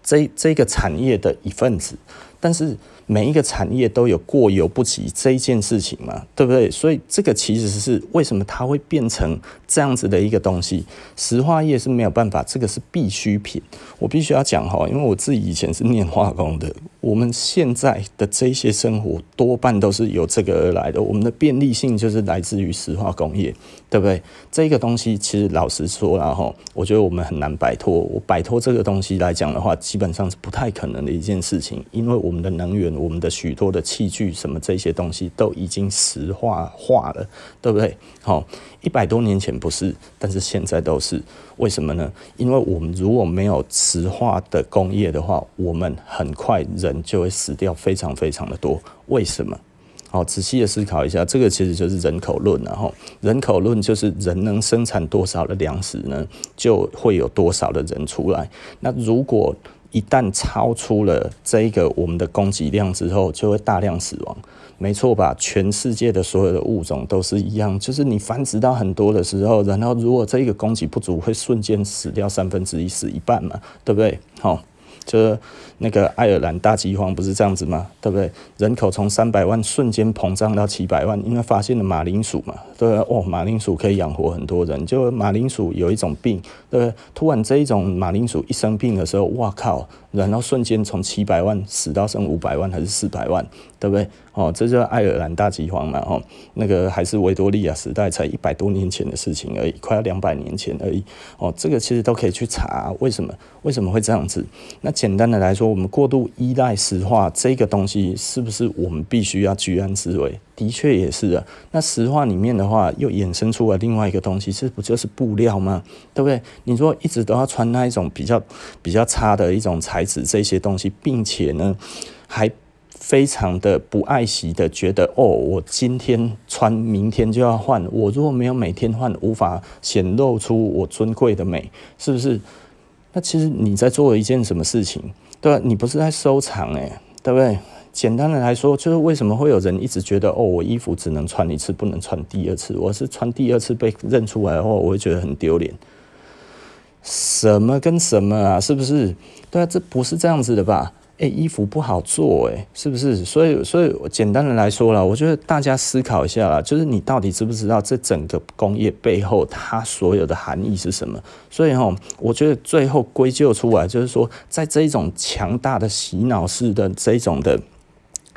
这这个产业的一份子，但是。每一个产业都有过犹不及这一件事情嘛，对不对？所以这个其实是为什么它会变成这样子的一个东西。石化业是没有办法，这个是必需品。我必须要讲哈，因为我自己以前是念化工的，我们现在的这些生活多半都是由这个而来的。我们的便利性就是来自于石化工业，对不对？这个东西其实老实说了哈，我觉得我们很难摆脱。我摆脱这个东西来讲的话，基本上是不太可能的一件事情，因为我们的能源。我们的许多的器具，什么这些东西都已经石化化了，对不对？好，一百多年前不是，但是现在都是。为什么呢？因为我们如果没有石化的工业的话，我们很快人就会死掉，非常非常的多。为什么？好，仔细的思考一下，这个其实就是人口论，然后人口论就是人能生产多少的粮食呢，就会有多少的人出来。那如果一旦超出了这一个我们的供给量之后，就会大量死亡，没错吧？全世界的所有的物种都是一样，就是你繁殖到很多的时候，然后如果这一个供给不足，会瞬间死掉三分之一，死一半嘛，对不对？好，就是那个爱尔兰大饥荒不是这样子吗？对不对？人口从三百万瞬间膨胀到七百万，因为发现了马铃薯嘛，对不对？哦，马铃薯可以养活很多人。就马铃薯有一种病，对不对？突然这一种马铃薯一生病的时候，哇靠！然后瞬间从七百万死到剩五百万还是四百万，对不对？哦，这就是爱尔兰大饥荒嘛，哦，那个还是维多利亚时代才一百多年前的事情而已，快要两百年前而已。哦，这个其实都可以去查，为什么？为什么会这样子？那简单的来说，我们过度依赖石化这个东西，是不是我们必须要居安思危？的确也是啊。那石化里面的话，又衍生出了另外一个东西，这不就是布料吗？对不对？你说一直都要穿那一种比较比较差的一种材质，这些东西，并且呢，还非常的不爱惜的，觉得哦，我今天穿，明天就要换。我如果没有每天换，无法显露出我尊贵的美，是不是？那其实你在做一件什么事情？对？你不是在收藏诶，对不对？简单的来说，就是为什么会有人一直觉得哦，我衣服只能穿一次，不能穿第二次。我是穿第二次被认出来的话，我会觉得很丢脸。什么跟什么啊？是不是？对啊，这不是这样子的吧？诶，衣服不好做，诶，是不是？所以，所以我简单的来说啦，我觉得大家思考一下啦，就是你到底知不知道这整个工业背后它所有的含义是什么？所以哈，我觉得最后归咎出来就是说，在这一种强大的洗脑式的这种的。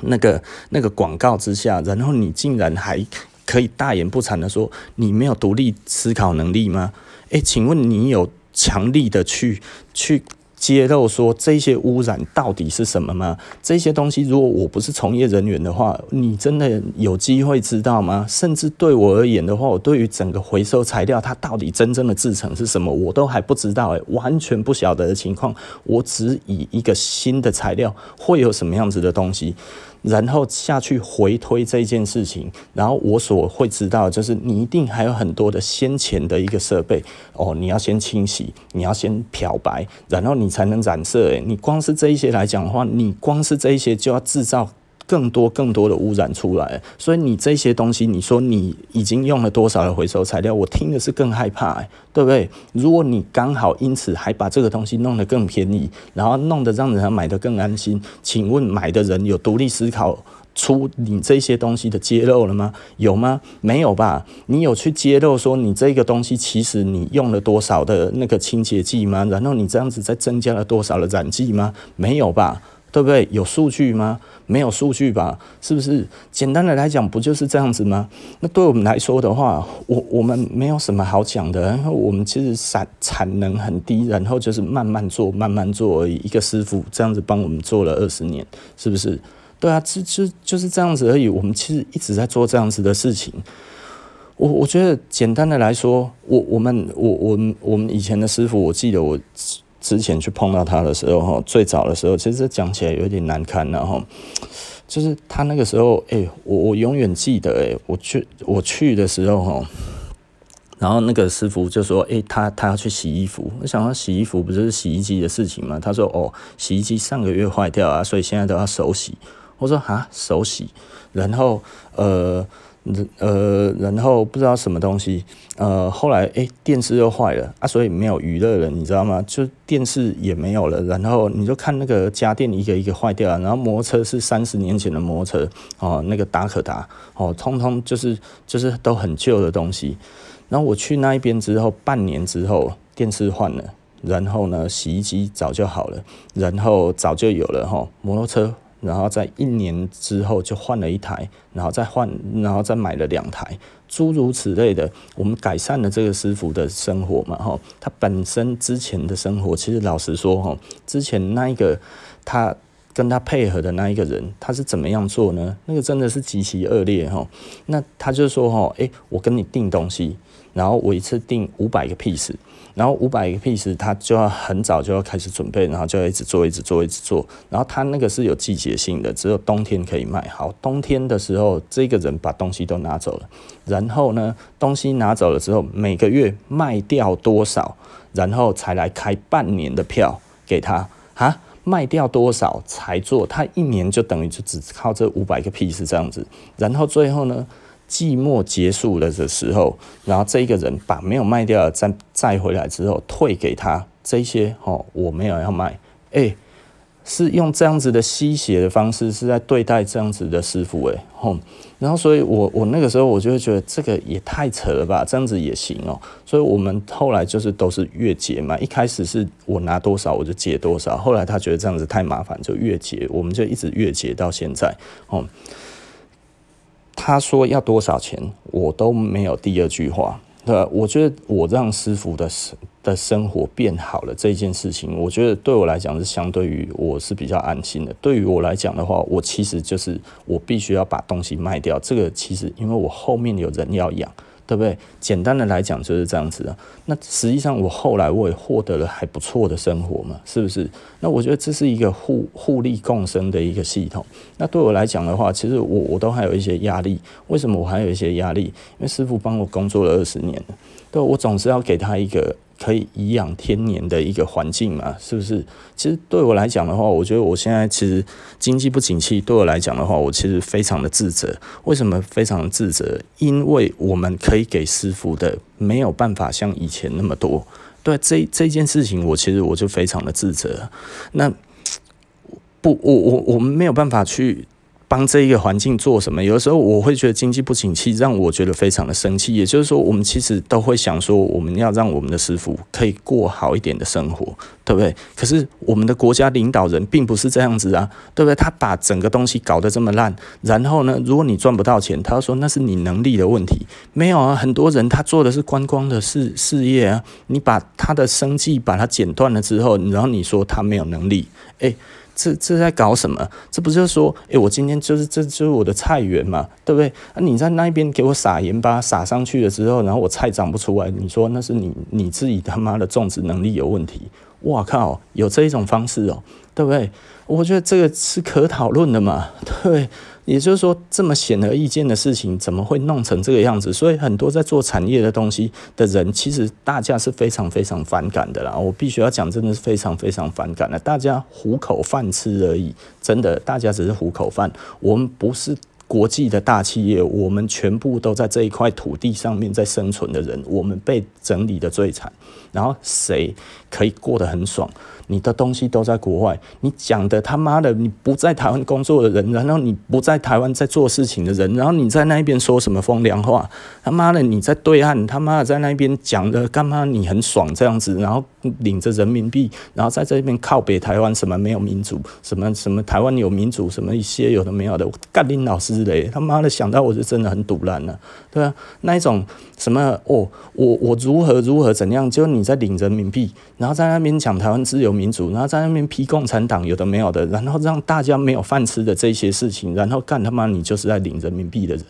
那个那个广告之下，然后你竟然还可以大言不惭的说你没有独立思考能力吗？诶，请问你有强力的去去揭露说这些污染到底是什么吗？这些东西如果我不是从业人员的话，你真的有机会知道吗？甚至对我而言的话，我对于整个回收材料它到底真正的制成是什么，我都还不知道诶，完全不晓得的情况，我只以一个新的材料会有什么样子的东西。然后下去回推这件事情，然后我所会知道就是你一定还有很多的先前的一个设备哦，你要先清洗，你要先漂白，然后你才能染色。诶，你光是这一些来讲的话，你光是这一些就要制造。更多更多的污染出来，所以你这些东西，你说你已经用了多少的回收材料？我听的是更害怕，欸，对不对？如果你刚好因此还把这个东西弄得更便宜，然后弄得让人家买得更安心，请问买的人有独立思考出你这些东西的揭露了吗？有吗？没有吧？你有去揭露说你这个东西其实你用了多少的那个清洁剂吗？然后你这样子再增加了多少的染剂吗？没有吧？对不对？有数据吗？没有数据吧？是不是？简单的来讲，不就是这样子吗？那对我们来说的话，我我们没有什么好讲的，然后我们其实产产能很低，然后就是慢慢做，慢慢做而已。一个师傅这样子帮我们做了二十年，是不是？对啊，就就就是这样子而已。我们其实一直在做这样子的事情。我我觉得简单的来说，我我们我我们我们以前的师傅，我记得我。之前去碰到他的时候，哈，最早的时候，其实讲起来有点难堪，然后就是他那个时候，哎、我我永远记得，哎，我去我去的时候，哈，然后那个师傅就说，哎、他他要去洗衣服，我想说洗衣服不就是洗衣机的事情吗？他说，哦，洗衣机上个月坏掉啊，所以现在都要手洗。我说，啊，手洗，然后呃。呃，然后不知道什么东西，呃，后来诶，电视又坏了啊，所以没有娱乐了，你知道吗？就电视也没有了，然后你就看那个家电一个一个坏掉了，然后摩托车是三十年前的摩托车哦，那个达可达哦，通通就是就是都很旧的东西。然后我去那一边之后，半年之后电视换了，然后呢，洗衣机早就好了，然后早就有了哈，摩托车。然后在一年之后就换了一台，然后再换，然后再买了两台，诸如此类的，我们改善了这个师傅的生活嘛，哈，他本身之前的生活，其实老实说，哈，之前那一个他跟他配合的那一个人，他是怎么样做呢？那个真的是极其恶劣，哈，那他就说，哈，诶，我跟你订东西，然后我一次订五百个 piece。然后五百个 piece，他就要很早就要开始准备，然后就要一直做，一直做，一直做。然后他那个是有季节性的，只有冬天可以卖。好，冬天的时候，这个人把东西都拿走了。然后呢，东西拿走了之后，每个月卖掉多少，然后才来开半年的票给他啊？卖掉多少才做？他一年就等于就只靠这五百个 piece 这样子。然后最后呢？季末结束了的时候，然后这个人把没有卖掉的再再回来之后退给他这些哦，我没有要卖，哎是用这样子的吸血的方式，是在对待这样子的师傅诶，吼，然后所以我我那个时候我就会觉得这个也太扯了吧，这样子也行哦，所以我们后来就是都是月结嘛，一开始是我拿多少我就结多少，后来他觉得这样子太麻烦，就月结，我们就一直月结到现在，哦，他说要多少钱，我都没有第二句话。那，我觉得我让师傅的生的生活变好了这件事情，我觉得对我来讲是相对于我是比较安心的。对于我来讲的话，我其实就是我必须要把东西卖掉。这个其实因为我后面有人要养。对不对？简单的来讲就是这样子的。那实际上我后来我也获得了还不错的生活嘛，是不是？那我觉得这是一个互互利共生的一个系统。那对我来讲的话，其实我我都还有一些压力。为什么我还有一些压力？因为师傅帮我工作了二十年了，对，我总是要给他一个。可以颐养天年的一个环境嘛，是不是？其实对我来讲的话，我觉得我现在其实经济不景气，对我来讲的话，我其实非常的自责。为什么非常的自责？因为我们可以给师傅的没有办法像以前那么多。对，这这件事情，我其实我就非常的自责。那不，我我我们没有办法去。帮这一个环境做什么？有的时候我会觉得经济不景气，让我觉得非常的生气。也就是说，我们其实都会想说，我们要让我们的师傅可以过好一点的生活，对不对？可是我们的国家领导人并不是这样子啊，对不对？他把整个东西搞得这么烂，然后呢，如果你赚不到钱，他说那是你能力的问题。没有啊，很多人他做的是观光的事事业啊，你把他的生计把它剪断了之后，然后你说他没有能力，诶。这这在搞什么？这不就是说，诶，我今天就是这就是我的菜园嘛，对不对？啊，你在那边给我撒盐巴，撒上去了之后，然后我菜长不出来，你说那是你你自己他妈的种植能力有问题？哇靠，有这一种方式哦，对不对？我觉得这个是可讨论的嘛，对。也就是说，这么显而易见的事情，怎么会弄成这个样子？所以很多在做产业的东西的人，其实大家是非常非常反感的啦。我必须要讲，真的是非常非常反感的。大家糊口饭吃而已，真的，大家只是糊口饭。我们不是国际的大企业，我们全部都在这一块土地上面在生存的人，我们被整理的最惨。然后谁可以过得很爽？你的东西都在国外，你讲的他妈的，你不在台湾工作的人，然后你不在台湾在做事情的人，然后你在那边说什么风凉话？他妈的，你在对岸，他妈的在那边讲的干嘛？你很爽这样子，然后领着人民币，然后在这边靠北台湾什么没有民主，什么什么台湾有民主，什么一些有的没有的，干林老师嘞，他妈的想到我就真的很堵烂了，对啊，那一种什么哦，我我如何如何怎样，就你在领人民币，然后在那边讲台湾自由民主，然后在那边批共产党有的没有的，然后让大家没有饭吃的这些事情，然后干他妈你就是在领人民币的人，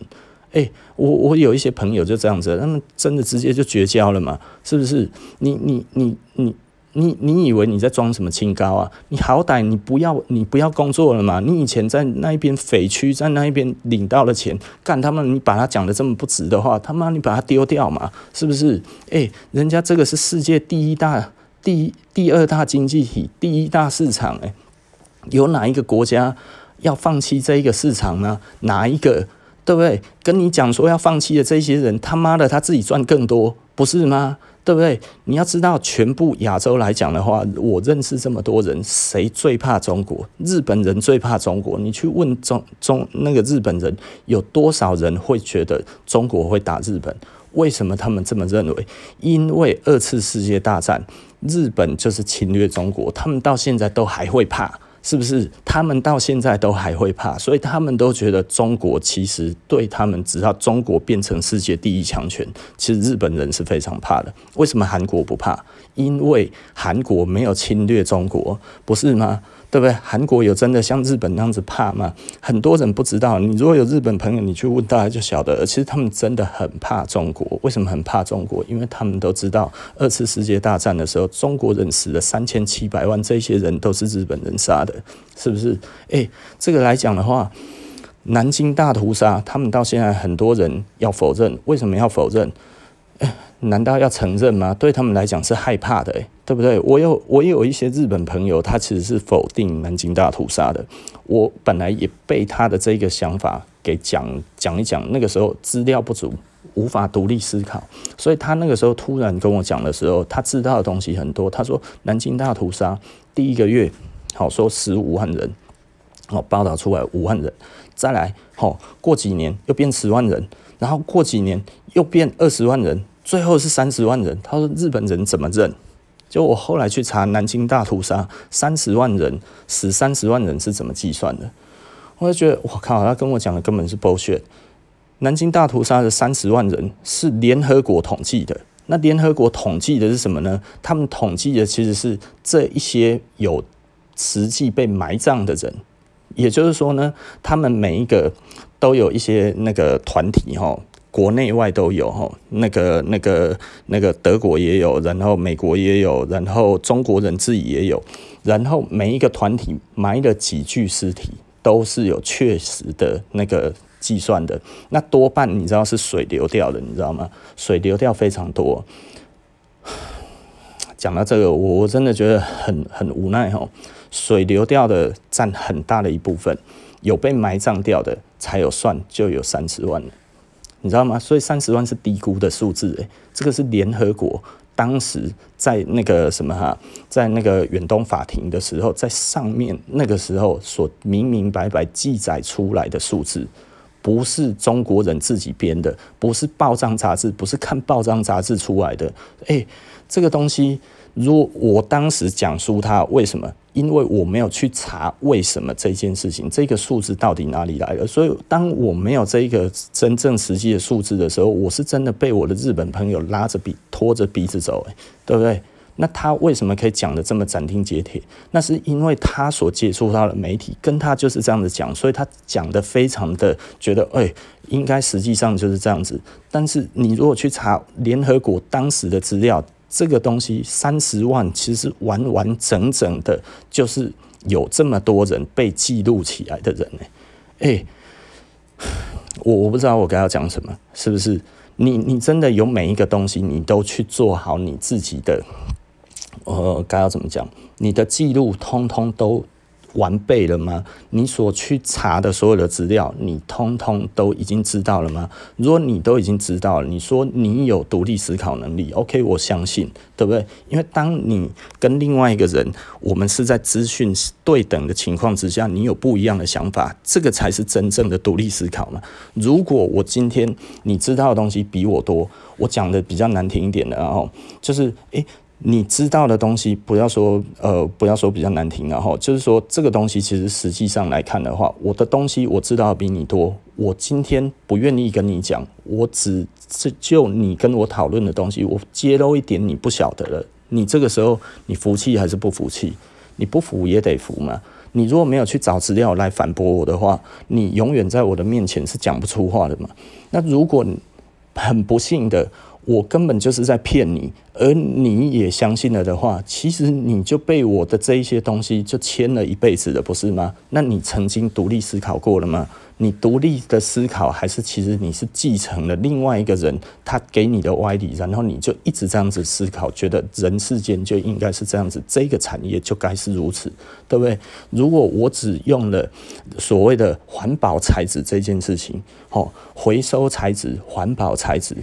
哎、我我有一些朋友就这样子，他们真的直接就绝交了嘛？是不是？你你你你你你以为你在装什么清高啊？你好歹你不要你不要工作了嘛？你以前在那一边匪区，在那一边领到了钱，干他们你把他讲的这么不值的话，他妈你把他丢掉嘛？是不是？哎、人家这个是世界第一大。第第二大经济体，第一大市场，诶，有哪一个国家要放弃这一个市场呢？哪一个，对不对？跟你讲说要放弃的这些人，他妈的他自己赚更多，不是吗？对不对？你要知道，全部亚洲来讲的话，我认识这么多人，谁最怕中国？日本人最怕中国。你去问中中那个日本人，有多少人会觉得中国会打日本？为什么他们这么认为？因为二次世界大战。日本就是侵略中国，他们到现在都还会怕，是不是？他们到现在都还会怕，所以他们都觉得中国其实对他们，只要中国变成世界第一强权，其实日本人是非常怕的。为什么韩国不怕？因为韩国没有侵略中国，不是吗？对不对？韩国有真的像日本那样子怕吗？很多人不知道。你如果有日本朋友，你去问大家就晓得。其实他们真的很怕中国。为什么很怕中国？因为他们都知道，二次世界大战的时候，中国人死了三千七百万，这些人都是日本人杀的，是不是？诶，这个来讲的话，南京大屠杀，他们到现在很多人要否认。为什么要否认？难道要承认吗？对他们来讲是害怕的，诶。对不对？我有我也有一些日本朋友，他其实是否定南京大屠杀的。我本来也被他的这个想法给讲讲一讲，那个时候资料不足，无法独立思考，所以他那个时候突然跟我讲的时候，他知道的东西很多。他说南京大屠杀第一个月，好说十五万人，好，报道出来五万人，再来，好过几年又变十万人，然后过几年又变二十万人，最后是三十万人。他说日本人怎么认？就我后来去查南京大屠杀，三十万人死三十万人是怎么计算的？我就觉得我靠，他跟我讲的根本是 bullshit。南京大屠杀的三十万人是联合国统计的，那联合国统计的是什么呢？他们统计的其实是这一些有实际被埋葬的人，也就是说呢，他们每一个都有一些那个团体哈，国内外都有哈，那个那个那个德国也有，然后美国也有，然后中国人自己也有，然后每一个团体埋了几具尸体，都是有确实的那个。计算的那多半你知道是水流掉的，你知道吗？水流掉非常多。讲到这个，我真的觉得很很无奈哦。水流掉的占很大的一部分，有被埋葬掉的才有算，就有三十万了，你知道吗？所以三十万是低估的数字，诶，这个是联合国当时在那个什么哈，在那个远东法庭的时候，在上面那个时候所明明白白记载出来的数字。不是中国人自己编的，不是报章杂志，不是看报章杂志出来的。诶，这个东西，如果我当时讲述它，为什么？因为我没有去查为什么这件事情，这个数字到底哪里来的。所以，当我没有这一个真正实际的数字的时候，我是真的被我的日本朋友拉着鼻拖着鼻子走，诶，对不对？那他为什么可以讲得这么斩钉截铁？那是因为他所接触到的媒体跟他就是这样子讲，所以他讲得非常的觉得，哎、应该实际上就是这样子。但是你如果去查联合国当时的资料，这个东西三十万其实完完整整的，就是有这么多人被记录起来的人呢。诶、我我不知道我该要讲什么，是不是？你你真的有每一个东西，你都去做好你自己的。呃，该要怎么讲？你的记录通通都完备了吗？你所去查的所有的资料，你通通都已经知道了吗？如果你都已经知道了，你说你有独立思考能力，OK，我相信，对不对？因为当你跟另外一个人，我们是在资讯对等的情况之下，你有不一样的想法，这个才是真正的独立思考嘛。如果我今天你知道的东西比我多，我讲的比较难听一点的，哦就是，诶。你知道的东西，不要说呃，不要说比较难听，的哈就是说这个东西其实实际上来看的话，我的东西我知道比你多。我今天不愿意跟你讲，我只是就你跟我讨论的东西，我揭露一点你不晓得了。你这个时候你服气还是不服气？你不服也得服嘛。你如果没有去找资料来反驳我的话，你永远在我的面前是讲不出话的嘛。那如果很不幸的。我根本就是在骗你，而你也相信了的话，其实你就被我的这一些东西就牵了一辈子了，不是吗？那你曾经独立思考过了吗？你独立的思考，还是其实你是继承了另外一个人他给你的歪理，然后你就一直这样子思考，觉得人世间就应该是这样子，这个产业就该是如此，对不对？如果我只用了所谓的环保材质这件事情，哦，回收材质、环保材质。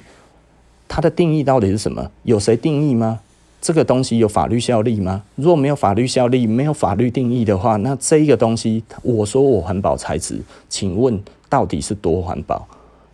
它的定义到底是什么？有谁定义吗？这个东西有法律效力吗？如果没有法律效力，没有法律定义的话，那这一个东西，我说我环保材质，请问到底是多环保？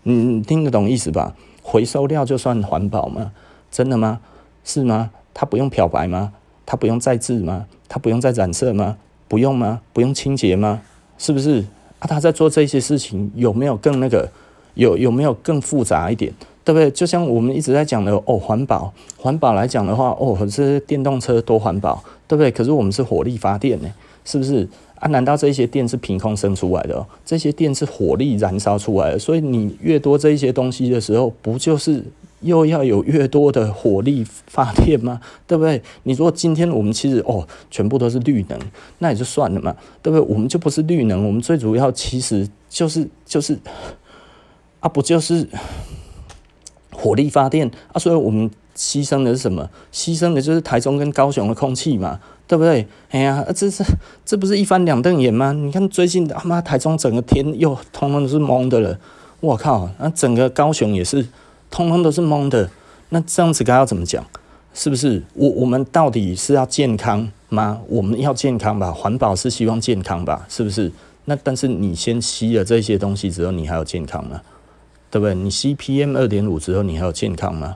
你听得懂意思吧？回收料就算环保吗？真的吗？是吗？它不用漂白吗？它不用再制吗？它不用再染色吗？不用吗？不用清洁吗？是不是？啊，他在做这些事情，有没有更那个？有有没有更复杂一点？对不对？就像我们一直在讲的哦，环保，环保来讲的话，哦，可是电动车多环保，对不对？可是我们是火力发电呢，是不是啊？难道这些电是凭空生出来的？这些电是火力燃烧出来的，所以你越多这一些东西的时候，不就是又要有越多的火力发电吗？对不对？你说今天我们其实哦，全部都是绿能，那也就算了嘛，对不对？我们就不是绿能，我们最主要其实就是就是啊，不就是？火力发电啊，所以我们牺牲的是什么？牺牲的就是台中跟高雄的空气嘛，对不对？哎呀，这是这不是一翻两瞪眼吗？你看最近他妈台中整个天又通通都是蒙的了，我靠！那整个高雄也是通通都是蒙的，那这样子该要怎么讲？是不是？我我们到底是要健康吗？我们要健康吧，环保是希望健康吧，是不是？那但是你先吸了这些东西之后，你还有健康吗？对不对？你 C P M 二点五之后，你还有健康吗？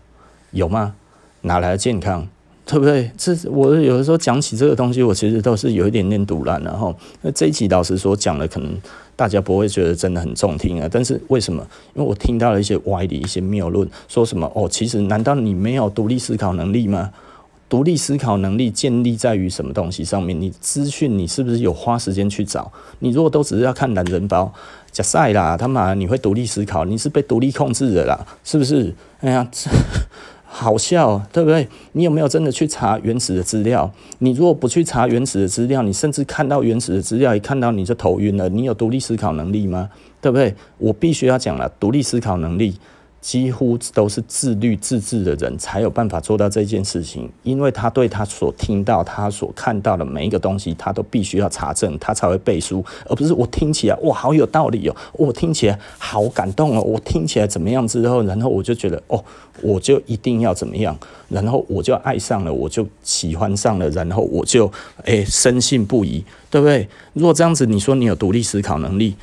有吗？哪来的健康？对不对？这我有的时候讲起这个东西，我其实都是有一点点赌烂。然后那这一集老实说讲的，可能大家不会觉得真的很中听啊。但是为什么？因为我听到了一些歪理、一些谬论，说什么哦，其实难道你没有独立思考能力吗？独立思考能力建立在于什么东西上面？你资讯你是不是有花时间去找？你如果都只是要看懒人包。假赛啦，他妈你会独立思考，你是被独立控制的啦，是不是？哎呀，好笑，对不对？你有没有真的去查原始的资料？你如果不去查原始的资料，你甚至看到原始的资料，一看到你就头晕了。你有独立思考能力吗？对不对？我必须要讲了，独立思考能力。几乎都是自律自治的人才有办法做到这件事情，因为他对他所听到、他所看到的每一个东西，他都必须要查证，他才会背书，而不是我听起来哇好有道理哦，我听起来好感动哦，我听起来怎么样之后，然后我就觉得哦，我就一定要怎么样，然后我就爱上了，我就喜欢上了，然后我就诶深信不疑，对不对？如果这样子，你说你有独立思考能力？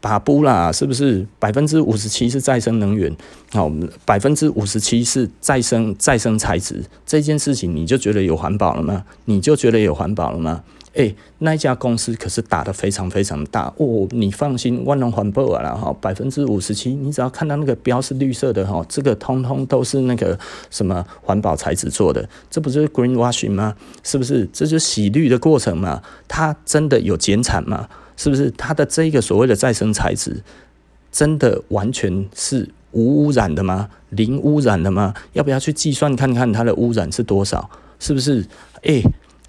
把不啦，是不是百分之五十七是再生能源？好，百分之五十七是再生再生材质。这件事情你就觉得有环保了吗？你就觉得有环保了吗？诶、那一家公司可是打得非常非常大哦。你放心，万能环保啊，哈，百分之五十七，你只要看到那个标是绿色的哈，这个通通都是那个什么环保材质做的，这不就是 greenwashing 吗？是不是？这就是洗绿的过程嘛？它真的有减产吗？是不是它的这个所谓的再生材质，真的完全是无污染的吗？零污染的吗？要不要去计算看看它的污染是多少？是不是？诶，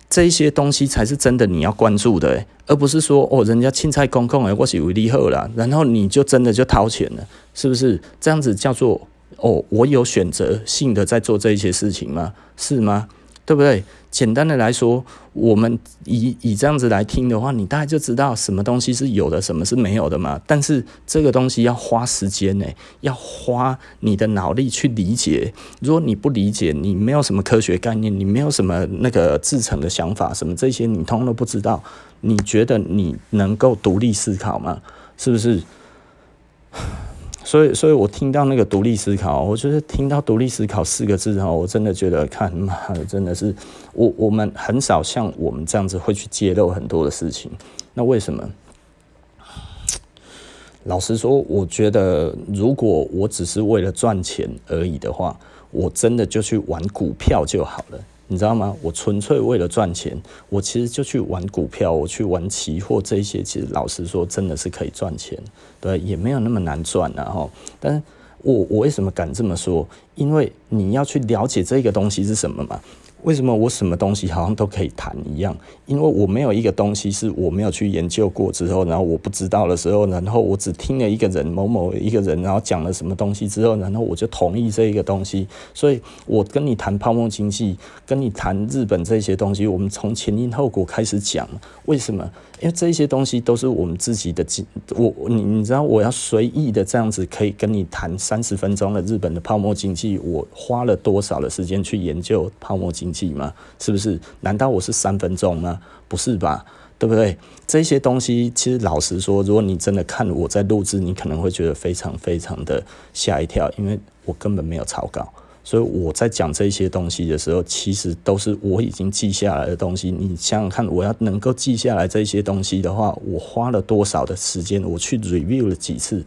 这些东西才是真的你要关注的，而不是说哦，人家青菜公共诶，我是为利后了，然后你就真的就掏钱了，是不是？这样子叫做哦，我有选择性的在做这一些事情吗？是吗？对不对？简单的来说，我们以以这样子来听的话，你大概就知道什么东西是有的，什么是没有的嘛。但是这个东西要花时间呢，要花你的脑力去理解。如果你不理解，你没有什么科学概念，你没有什么那个制成的想法，什么这些你通通都不知道，你觉得你能够独立思考吗？是不是？所以，所以我听到那个独立思考，我就是听到独立思考四个字哈，我真的觉得看妈的，真的是我我们很少像我们这样子会去揭露很多的事情。那为什么？老实说，我觉得如果我只是为了赚钱而已的话，我真的就去玩股票就好了。你知道吗？我纯粹为了赚钱，我其实就去玩股票，我去玩期货这些，其实老实说，真的是可以赚钱，对，也没有那么难赚了哈。但是我我为什么敢这么说？因为你要去了解这个东西是什么嘛。为什么我什么东西好像都可以谈一样？因为我没有一个东西是我没有去研究过之后，然后我不知道的时候，然后我只听了一个人某某一个人，然后讲了什么东西之后，然后我就同意这一个东西。所以我跟你谈泡沫经济，跟你谈日本这些东西，我们从前因后果开始讲。为什么？因为这些东西都是我们自己的经，我你你知道我要随意的这样子可以跟你谈三十分钟的日本的泡沫经济，我花了多少的时间去研究泡沫经济吗？是不是？难道我是三分钟吗？不是吧？对不对？这些东西其实老实说，如果你真的看我在录制，你可能会觉得非常非常的吓一跳，因为我根本没有草稿。所以我在讲这些东西的时候，其实都是我已经记下来的东西。你想想看，我要能够记下来这些东西的话，我花了多少的时间？我去 review 了几次，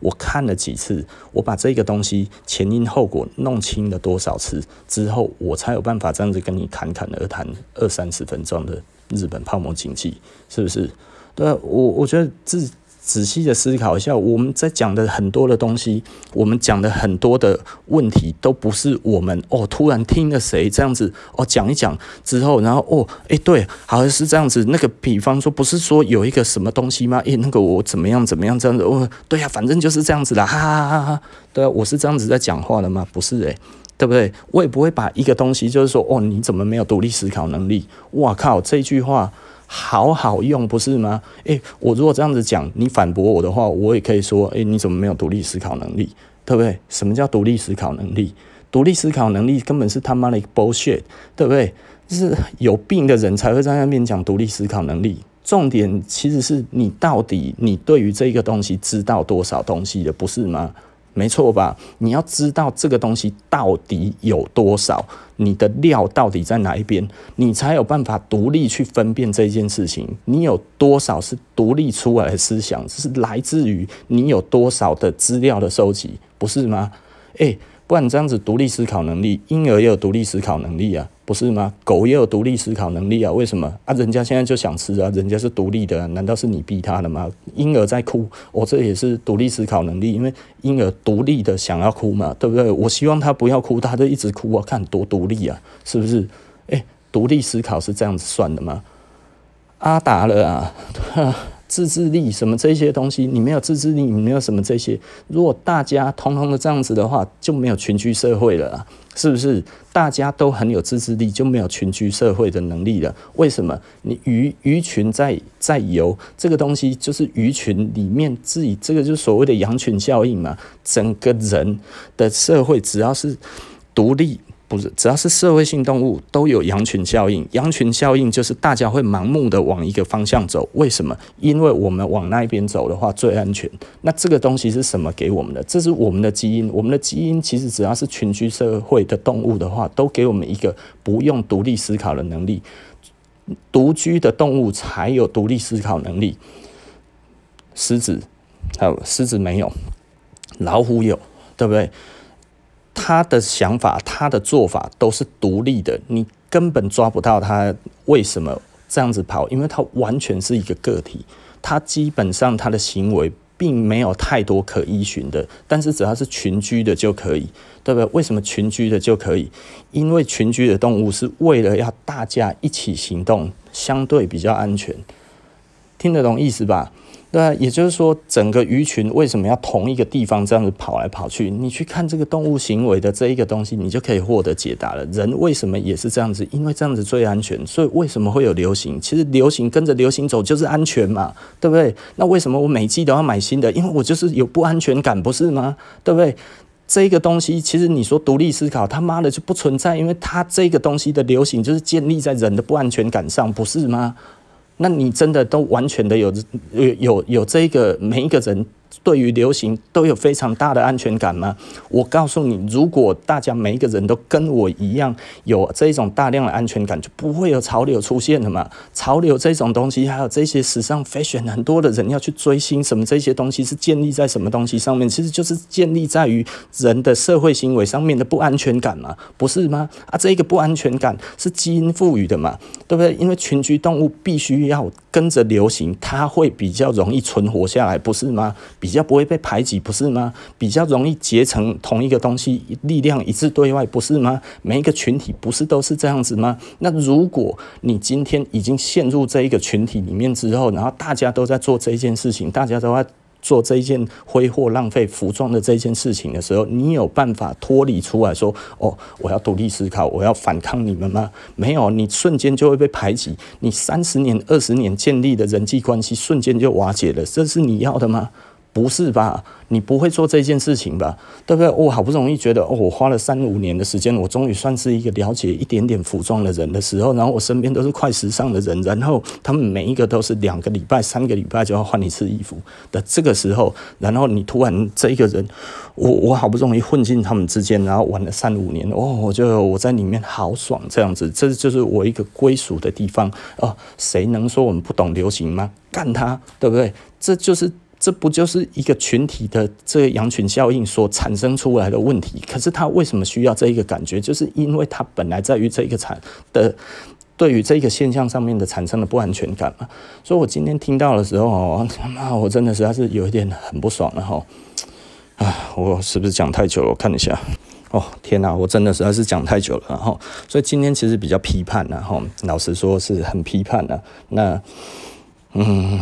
我看了几次，我把这个东西前因后果弄清了多少次之后，我才有办法这样子跟你侃侃而谈二三十分钟的日本泡沫经济，是不是？对，我我觉得自。仔细的思考一下，我们在讲的很多的东西，我们讲的很多的问题，都不是我们哦突然听了谁这样子哦讲一讲之后，然后哦诶对，好像是这样子。那个比方说，不是说有一个什么东西吗？诶那个我怎么样怎么样这样子？哦对呀，反正就是这样子啦，哈哈哈哈。对啊，我是这样子在讲话的吗？不是诶，对不对？我也不会把一个东西就是说哦你怎么没有独立思考能力？哇靠，这句话。好好用不是吗？诶，我如果这样子讲，你反驳我的话，我也可以说，诶，你怎么没有独立思考能力？对不对？什么叫独立思考能力？独立思考能力根本是他妈的 bullshit，对不对？就是有病的人才会在那边讲独立思考能力。重点其实是你到底你对于这个东西知道多少东西的，不是吗？没错吧？你要知道这个东西到底有多少，你的料到底在哪一边，你才有办法独立去分辨这件事情。你有多少是独立出来的思想，是来自于你有多少的资料的收集，不是吗？诶，不然这样子独立思考能力，婴儿也有独立思考能力啊。不是吗？狗也有独立思考能力啊？为什么啊？人家现在就想吃啊，人家是独立的，难道是你逼他的吗？婴儿在哭，我这也是独立思考能力，因为婴儿独立的想要哭嘛，对不对？我希望他不要哭，他就一直哭啊，看多独立啊，是不是？诶，独立思考是这样子算的吗？阿达了啊！自制力什么这些东西，你没有自制力，你没有什么这些。如果大家通通的这样子的话，就没有群居社会了，是不是？大家都很有自制力，就没有群居社会的能力了。为什么？你鱼鱼群在在游，这个东西就是鱼群里面自己这个就是所谓的羊群效应嘛。整个人的社会只要是独立。不是，只要是社会性动物都有羊群效应。羊群效应就是大家会盲目的往一个方向走。为什么？因为我们往那边走的话最安全。那这个东西是什么给我们的？这是我们的基因。我们的基因其实只要是群居社会的动物的话，都给我们一个不用独立思考的能力。独居的动物才有独立思考能力。狮子，还有狮子没有，老虎有，对不对？他的想法，他的做法都是独立的，你根本抓不到他为什么这样子跑，因为他完全是一个个体，他基本上他的行为并没有太多可依循的，但是只要是群居的就可以，对不对？为什么群居的就可以？因为群居的动物是为了要大家一起行动，相对比较安全，听得懂意思吧？对啊，也就是说，整个鱼群为什么要同一个地方这样子跑来跑去？你去看这个动物行为的这一个东西，你就可以获得解答了。人为什么也是这样子？因为这样子最安全。所以为什么会有流行？其实流行跟着流行走就是安全嘛，对不对？那为什么我每季都要买新的？因为我就是有不安全感，不是吗？对不对？这个东西其实你说独立思考，他妈的就不存在，因为它这个东西的流行就是建立在人的不安全感上，不是吗？那你真的都完全的有有有有这个每一个人。对于流行都有非常大的安全感吗？我告诉你，如果大家每一个人都跟我一样有这种大量的安全感，就不会有潮流出现了嘛。潮流这种东西，还有这些时尚 fashion，很多的人要去追星，什么这些东西是建立在什么东西上面？其实就是建立在于人的社会行为上面的不安全感嘛，不是吗？啊，这个不安全感是基因赋予的嘛，对不对？因为群居动物必须要跟着流行，它会比较容易存活下来，不是吗？比较不会被排挤，不是吗？比较容易结成同一个东西，力量一致对外，不是吗？每一个群体不是都是这样子吗？那如果你今天已经陷入这一个群体里面之后，然后大家都在做这件事情，大家都在做这一件挥霍浪费服装的这件事情的时候，你有办法脱离出来说：“哦，我要独立思考，我要反抗你们吗？”没有，你瞬间就会被排挤，你三十年、二十年建立的人际关系瞬间就瓦解了，这是你要的吗？不是吧？你不会做这件事情吧？对不对？我好不容易觉得，哦，我花了三五年的时间，我终于算是一个了解一点点服装的人的时候，然后我身边都是快时尚的人，然后他们每一个都是两个礼拜、三个礼拜就要换一次衣服的这个时候，然后你突然这一个人，我我好不容易混进他们之间，然后玩了三五年，哦，我就我在里面好爽，这样子，这就是我一个归属的地方哦，谁能说我们不懂流行吗？干他，对不对？这就是。这不就是一个群体的这个羊群效应所产生出来的问题？可是他为什么需要这一个感觉？就是因为他本来在于这一个产的对于这个现象上面的产生的不安全感嘛。所以我今天听到的时候，他妈，我真的实在是有一点很不爽了哈。啊，我是不是讲太久了？我看一下。哦，天哪，我真的实在是讲太久了。然后，所以今天其实比较批判，然后老实说是很批判的。那。嗯，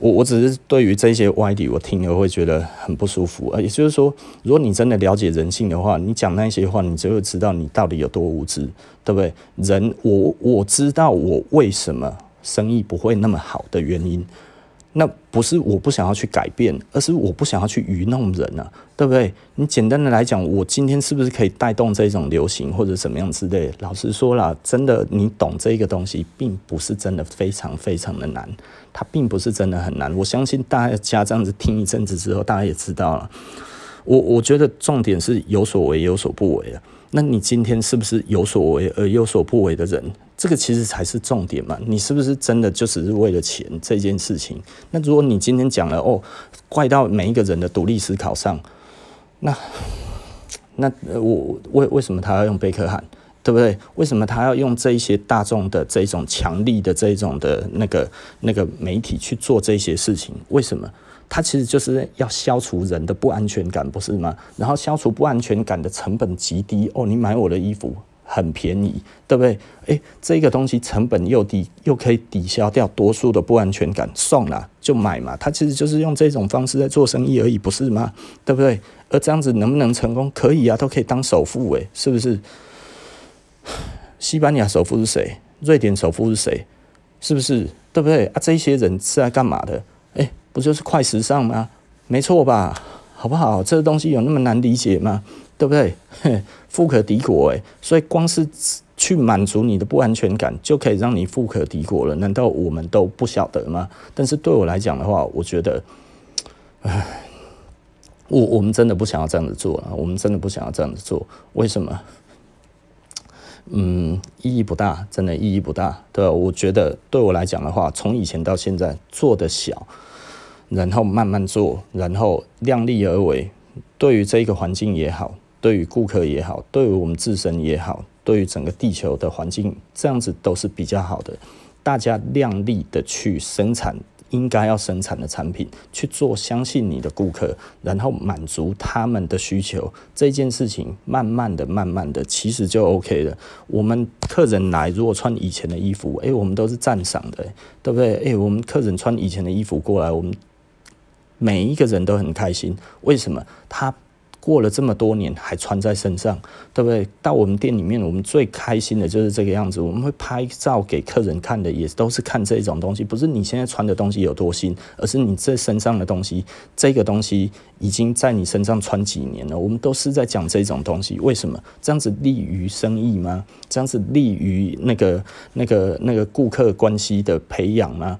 我我只是对于这些歪理，我听了会觉得很不舒服。也就是说，如果你真的了解人性的话，你讲那些话，你就会知道你到底有多无知，对不对？人，我我知道我为什么生意不会那么好的原因，那不是我不想要去改变，而是我不想要去愚弄人啊，对不对？你简单的来讲，我今天是不是可以带动这种流行或者怎么样之类？老实说啦，真的，你懂这个东西，并不是真的非常非常的难，它并不是真的很难。我相信大家这样子听一阵子之后，大家也知道了。我我觉得重点是有所为有所不为啊。那你今天是不是有所为而有所不为的人？这个其实才是重点嘛。你是不是真的就只是为了钱这件事情？那如果你今天讲了哦，怪到每一个人的独立思考上，那 那我为为什么他要用贝克汉，对不对？为什么他要用这一些大众的这种强力的这种的那个那个媒体去做这些事情？为什么？它其实就是要消除人的不安全感，不是吗？然后消除不安全感的成本极低哦，你买我的衣服很便宜，对不对？诶，这个东西成本又低，又可以抵消掉多数的不安全感，送了就买嘛。它其实就是用这种方式在做生意而已，不是吗？对不对？而这样子能不能成功？可以啊，都可以当首富诶，是不是？西班牙首富是谁？瑞典首富是谁？是不是？对不对？啊，这些人是来干嘛的？不就是快时尚吗？没错吧？好不好？这个东西有那么难理解吗？对不对？富可敌国诶，所以光是去满足你的不安全感，就可以让你富可敌国了？难道我们都不晓得吗？但是对我来讲的话，我觉得，唉，我我们真的不想要这样子做啊！我们真的不想要这样子做，为什么？嗯，意义不大，真的意义不大。对，我觉得对我来讲的话，从以前到现在做的小。然后慢慢做，然后量力而为。对于这个环境也好，对于顾客也好，对于我们自身也好，对于整个地球的环境，这样子都是比较好的。大家量力的去生产应该要生产的产品，去做相信你的顾客，然后满足他们的需求，这件事情慢慢的、慢慢的，其实就 OK 了。我们客人来，如果穿以前的衣服，诶，我们都是赞赏的，对不对？诶，我们客人穿以前的衣服过来，我们。每一个人都很开心，为什么？他过了这么多年还穿在身上，对不对？到我们店里面，我们最开心的就是这个样子。我们会拍照给客人看的，也都是看这种东西，不是你现在穿的东西有多新，而是你这身上的东西，这个东西已经在你身上穿几年了。我们都是在讲这种东西，为什么？这样子利于生意吗？这样子利于那个、那个、那个顾客关系的培养吗？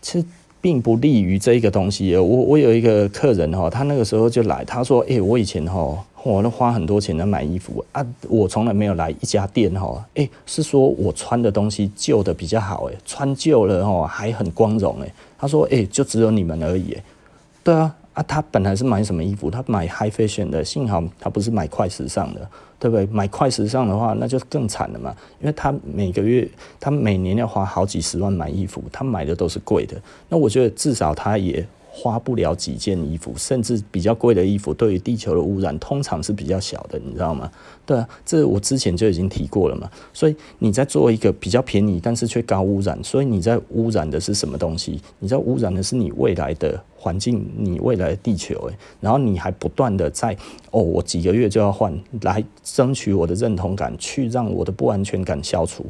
其实。并不利于这个东西。我我有一个客人哈，他那个时候就来，他说：“诶，我以前哈，我都花很多钱来买衣服啊，我从来没有来一家店哈，诶，是说我穿的东西旧的比较好，诶，穿旧了哈还很光荣，诶。他说：诶，就只有你们而已，对啊。”啊，他本来是买什么衣服？他买 high fashion 的，幸好他不是买快时尚的，对不对？买快时尚的话，那就更惨了嘛，因为他每个月，他每年要花好几十万买衣服，他买的都是贵的。那我觉得至少他也。花不了几件衣服，甚至比较贵的衣服，对于地球的污染通常是比较小的，你知道吗？对啊，这我之前就已经提过了嘛。所以你在做一个比较便宜，但是却高污染，所以你在污染的是什么东西？你在污染的是你未来的环境，你未来的地球。然后你还不断的在哦，我几个月就要换，来争取我的认同感，去让我的不安全感消除。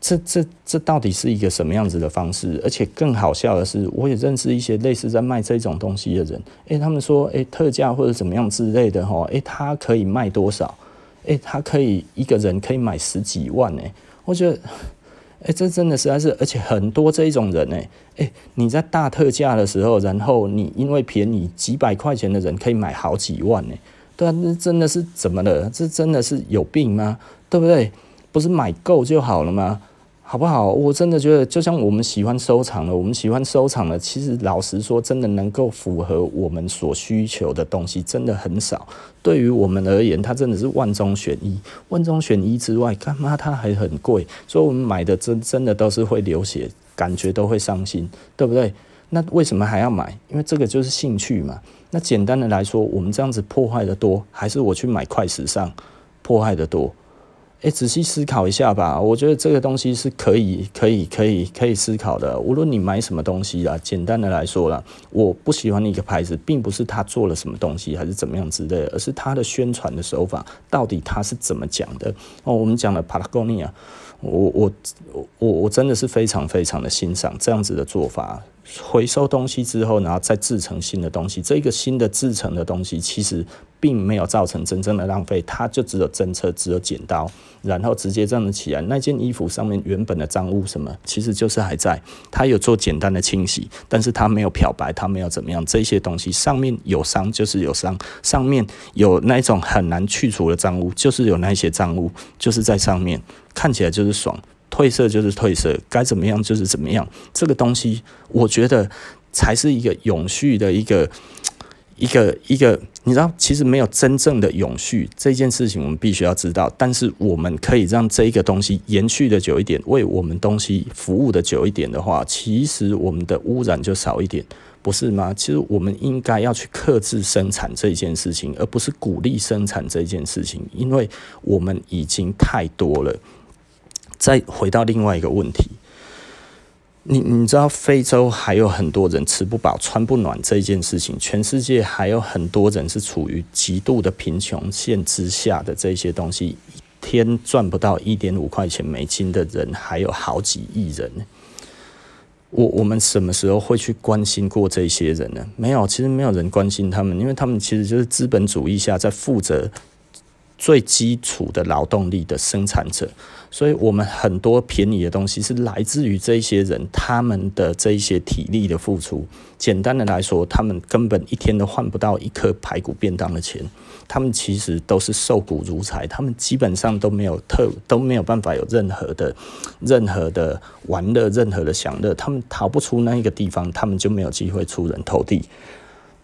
这这这到底是一个什么样子的方式？而且更好笑的是，我也认识一些类似在卖这种东西的人。诶，他们说，诶，特价或者怎么样之类的，哈，诶，他可以卖多少？诶，他可以一个人可以买十几万，诶，我觉得，诶，这真的实在是，而且很多这一种人，诶，诶，你在大特价的时候，然后你因为便宜几百块钱的人可以买好几万，诶，对啊，那真的是怎么了？这真的是有病吗？对不对？不是买够就好了吗？好不好？我真的觉得，就像我们喜欢收藏的，我们喜欢收藏的，其实老实说，真的能够符合我们所需求的东西，真的很少。对于我们而言，它真的是万中选一。万中选一之外，干嘛它还很贵？所以我们买的真真的都是会流血，感觉都会伤心，对不对？那为什么还要买？因为这个就是兴趣嘛。那简单的来说，我们这样子破坏的多，还是我去买快时尚破坏的多？诶，仔细思考一下吧。我觉得这个东西是可以、可以、可以、可以思考的。无论你买什么东西啦，简单的来说啦，我不喜欢的一个牌子，并不是他做了什么东西，还是怎么样之类的，而是他的宣传的手法到底他是怎么讲的。哦，我们讲了 Patagonia，我我我我真的是非常非常的欣赏这样子的做法。回收东西之后，然后再制成新的东西。这个新的制成的东西，其实并没有造成真正的浪费，它就只有侦测，只有剪刀，然后直接这样子起来。那件衣服上面原本的脏物什么，其实就是还在。它有做简单的清洗，但是它没有漂白，它没有怎么样。这些东西上面有伤就是有伤，上面有那种很难去除的脏物，就是有那些脏物，就是在上面看起来就是爽。褪色就是褪色，该怎么样就是怎么样。这个东西，我觉得才是一个永续的一个一个一个。你知道，其实没有真正的永续这件事情，我们必须要知道。但是我们可以让这一个东西延续的久一点，为我们东西服务的久一点的话，其实我们的污染就少一点，不是吗？其实我们应该要去克制生产这件事情，而不是鼓励生产这件事情，因为我们已经太多了。再回到另外一个问题，你你知道非洲还有很多人吃不饱穿不暖这件事情，全世界还有很多人是处于极度的贫穷线之下的这些东西，一天赚不到一点五块钱美金的人还有好几亿人。我我们什么时候会去关心过这些人呢？没有，其实没有人关心他们，因为他们其实就是资本主义下在负责最基础的劳动力的生产者。所以，我们很多便宜的东西是来自于这些人他们的这一些体力的付出。简单的来说，他们根本一天都换不到一颗排骨便当的钱。他们其实都是受雇如柴，他们基本上都没有特都没有办法有任何的任何的玩乐、任何的享乐。他们逃不出那一个地方，他们就没有机会出人头地。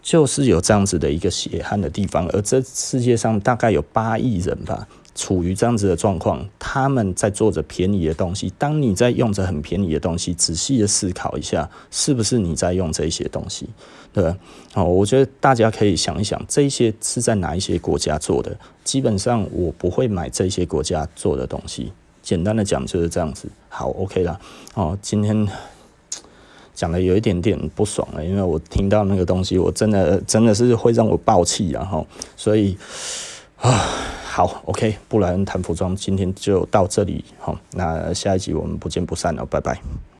就是有这样子的一个血汗的地方，而这世界上大概有八亿人吧。处于这样子的状况，他们在做着便宜的东西。当你在用着很便宜的东西，仔细的思考一下，是不是你在用这些东西？对吧？好，我觉得大家可以想一想，这些是在哪一些国家做的？基本上我不会买这些国家做的东西。简单的讲就是这样子。好，OK 了。哦，今天讲的有一点点不爽了，因为我听到那个东西，我真的真的是会让我爆气，然后所以啊。好，OK，布莱恩谈服装，今天就到这里，好，那下一集我们不见不散了，拜拜。